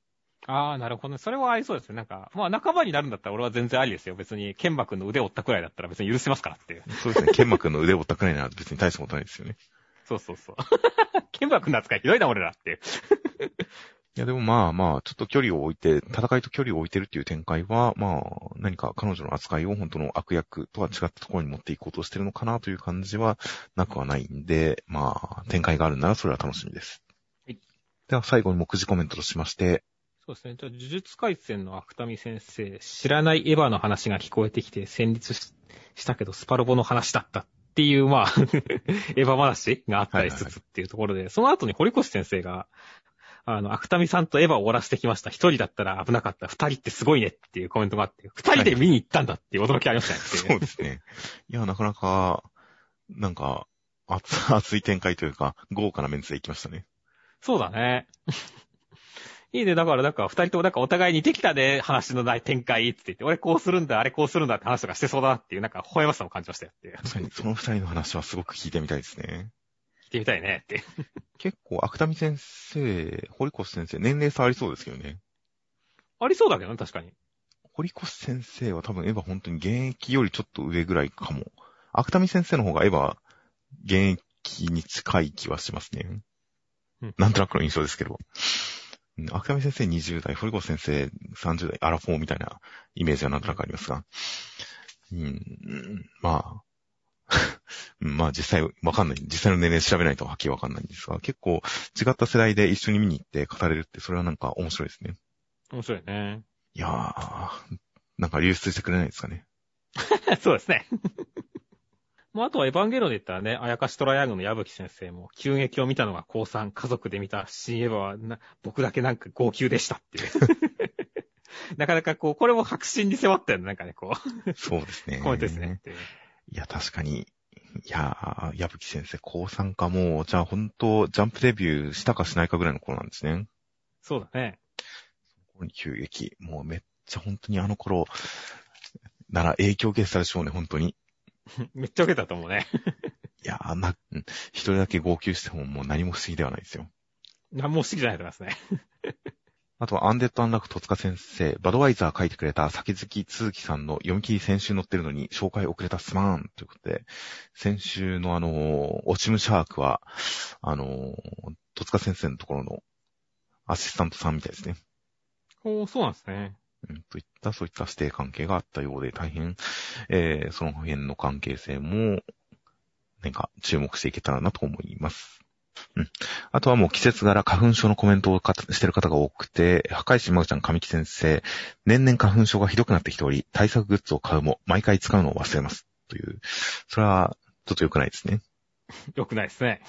ああ、なるほどね。それはありそうですね。なんか、まあ仲間になるんだったら俺は全然ありですよ。別に、ケンバ君の腕を折ったくらいだったら別に許せますからっていう。そうですね。ケンマ君の腕を折ったくらいなら別に大したことないですよね。そうそうそう。ケンバ君の扱いひどいな俺らっていう。いやでもまあまあ、ちょっと距離を置いて、戦いと距離を置いてるっていう展開は、まあ、何か彼女の扱いを本当の悪役とは違ったところに持っていこうとしてるのかなという感じはなくはないんで、まあ、展開があるならそれは楽しみです。はいでは最後に目次コメントとしまして、そうですね。じゃあ、呪術回戦の芥見先生、知らないエヴァの話が聞こえてきて戦慄ししたけど、スパロボの話だったっていう、まあ、エヴァ話があったりしつつっていうところで、その後に堀越先生が、あの、芥見さんとエヴァを終わらせてきました。一人だったら危なかった。二人ってすごいねっていうコメントがあって、二人で見に行ったんだっていう驚きありましたね。そうですね。いや、なかなか、なんか、熱 熱い展開というか、豪華なメンツで行きましたね。そうだね。いいね。だから、なんか、二人ともなんかお互いにできたね、話のない展開って言って、俺こうするんだ、あれこうするんだって話とかしてそうだなっていう、なんか、微笑ましさも感じましたよっていう。確かに、その二人の話はすごく聞いてみたいですね。聞いてみたいねって。結構、芥見先生、堀越先生、年齢差ありそうですけどね。ありそうだけどね、確かに。堀越先生は多分エヴァ本当に現役よりちょっと上ぐらいかも。芥見先生の方がエヴァ、現役に近い気はしますね。うんなんとなくの印象ですけど。うん芥見先生20代、堀越先生30代、アラフォーみたいなイメージはなんとなくありますが。うん、まあ、うん まあ実際わかんない。実際の年齢調べないとはっきりわかんないんですが、結構違った世代で一緒に見に行って語れるって、それはなんか面白いですね。面白いね。いやー、なんか流出してくれないですかね。そうですね。まあ、あとはエヴァンゲリオンで言ったらね、あやかしトライアングルの矢吹先生も、急激を見たのが高3、家族で見た新エヴァはな、僕だけなんか号泣でしたっていう。なかなかこう、これも白真に迫ったよね、なんかね、こう、そうですね。コメントですね。っていういや、確かに。いやー、矢吹先生、高3かもう、じゃあ本当、ジャンプデビューしたかしないかぐらいの頃なんですね。そうだね。ここに急激。もうめっちゃ本当にあの頃、なら影響を受けてたでしょうね、本当に。めっちゃ受けたと思うね。いやー、な、うん一人だけ号泣してももう何も不思議ではないですよ。何も不思議じゃないと思いますね。あとは、アンデッド・アンラック戸塚先生、バドワイザー書いてくれた先月鈴木さんの読み切り先週載ってるのに紹介遅れたすまーんということで、先週のあのーオチムシャークは、あのー戸塚先生のところのアシスタントさんみたいですね。おーそうなんですね。うん、といった、そういった指定関係があったようで、大変、えー、その辺の関係性も、なんか注目していけたらなと思います。うん。あとはもう季節柄花粉症のコメントをかしてる方が多くて、破壊神まぐちゃん神木先生、年々花粉症がひどくなってきており、対策グッズを買うも毎回使うのを忘れます。という、それはちょっと良くないですね。よくないですね。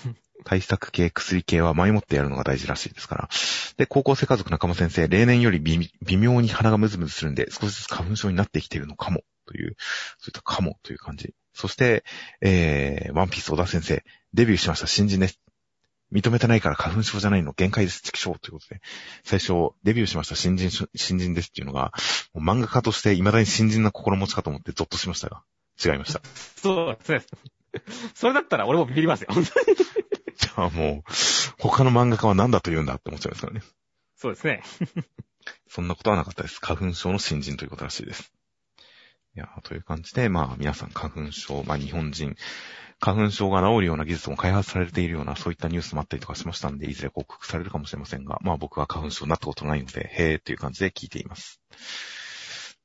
対策系、薬系は前もってやるのが大事らしいですから。で、高校生家族仲間先生、例年より微微妙に鼻がムズムズするんで、少しずつ花粉症になってきているのかも、という、そういったかもという感じ。そして、えー、ワンピース小田先生、デビューしました新人です。認めてないから花粉症じゃないの限界です、畜生ということで、最初、デビューしました新人し、新人ですっていうのが、漫画家として未だに新人な心持ちかと思ってゾッとしましたが、違いました。そうですね。それだったら俺もビビりますよ。じゃあもう、他の漫画家は何だと言うんだって思っちゃいますからね。そうですね。そんなことはなかったです。花粉症の新人ということらしいです。いや、という感じで、まあ皆さん花粉症、まあ日本人、花粉症が治るような技術も開発されているような、そういったニュースもあったりとかしましたんで、いずれ報告されるかもしれませんが、まあ僕は花粉症になったことないので、へーという感じで聞いています。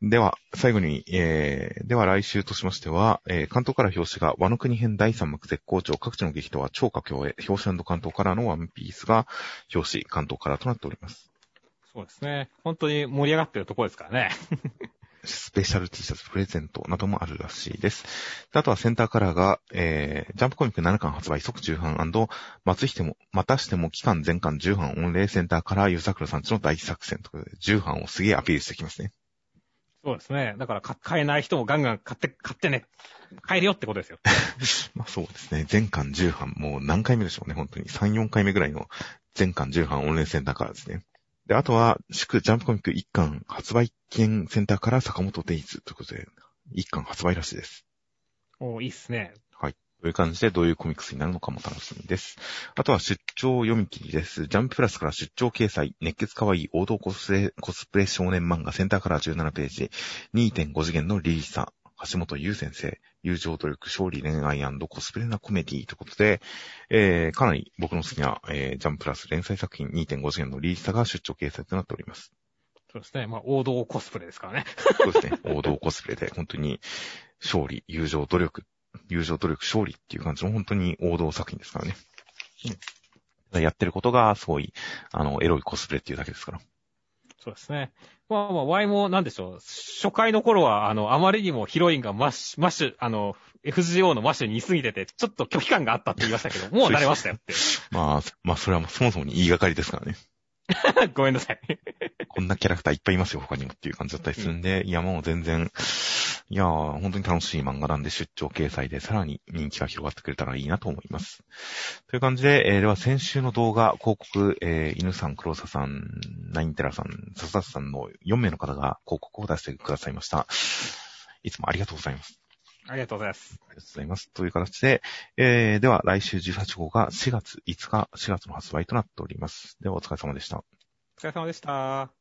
では、最後に、えー、では来週としましては、えー、関東から表紙が、和の国編第3幕絶好調、各地の劇とは超佳境へ、表紙関東からのワンピースが、表紙関東からとなっております。そうですね。本当に盛り上がってるところですからね。スペシャル T シャツプレゼントなどもあるらしいです。あとはセンターカラーが、えー、ジャンプコミック7巻発売即重版松しても、またしても期間全巻10版御礼センターカラーゆさくらさんちの大作戦ということで、10版をすげえアピールしてきますね。そうですね。だから買えない人もガンガン買って、買ってね。買えるよってことですよ。まあそうですね。全巻10版、もう何回目でしょうね、本当に。3、4回目ぐらいの全巻10版御礼センターカラーですね。で、あとは、祝ジャンプコミック1巻発売券センターから坂本デイズということで、1巻発売らしいです。おいいっすね。はい。という感じでどういうコミックスになるのかも楽しみです。あとは出張読み切りです。ジャンププラスから出張掲載、熱血可愛い王道コスプレ、コスプレ少年漫画センターカラー17ページ、2.5次元のリリーサ、橋本優先生、友情努力、勝利恋愛コスプレなコメディということで、えー、かなり僕の好きな、えー、ジャンププラス連載作品2.5次元のリリーサが出張掲載となっております。そうですね。まあ、王道コスプレですからね。そうですね。王道コスプレで、本当に、勝利、友情、努力、友情、努力、勝利っていう感じの本当に王道作品ですからね。うん。やってることがすごい、あの、エロいコスプレっていうだけですから。そうですね。まあまあ、Y もなんでしょう。初回の頃は、あの、あまりにもヒロインがマッシュ、マッシュ、あの、FGO のマッシュに似すぎてて、ちょっと拒否感があったって言いましたけど、もう慣れましたよって。まあ、まあ、それはそもそもに言いがかりですからね。ごめんなさい。こんなキャラクターいっぱいいますよ、他にもっていう感じだったりするんで、いや、もう全然、いやー、本当に楽しい漫画なんで出張掲載でさらに人気が広がってくれたらいいなと思います。という感じで、えーでは先週の動画、広告、えー、犬さん、黒沢さん、ナインテラさん、笹田さんの4名の方が広告を出してくださいました。いつもありがとうございます。ありがとうございます。ありがとうございます。という形で、えー、では来週18号が4月5日、4月の発売となっております。ではお疲れ様でした。お疲れ様でした。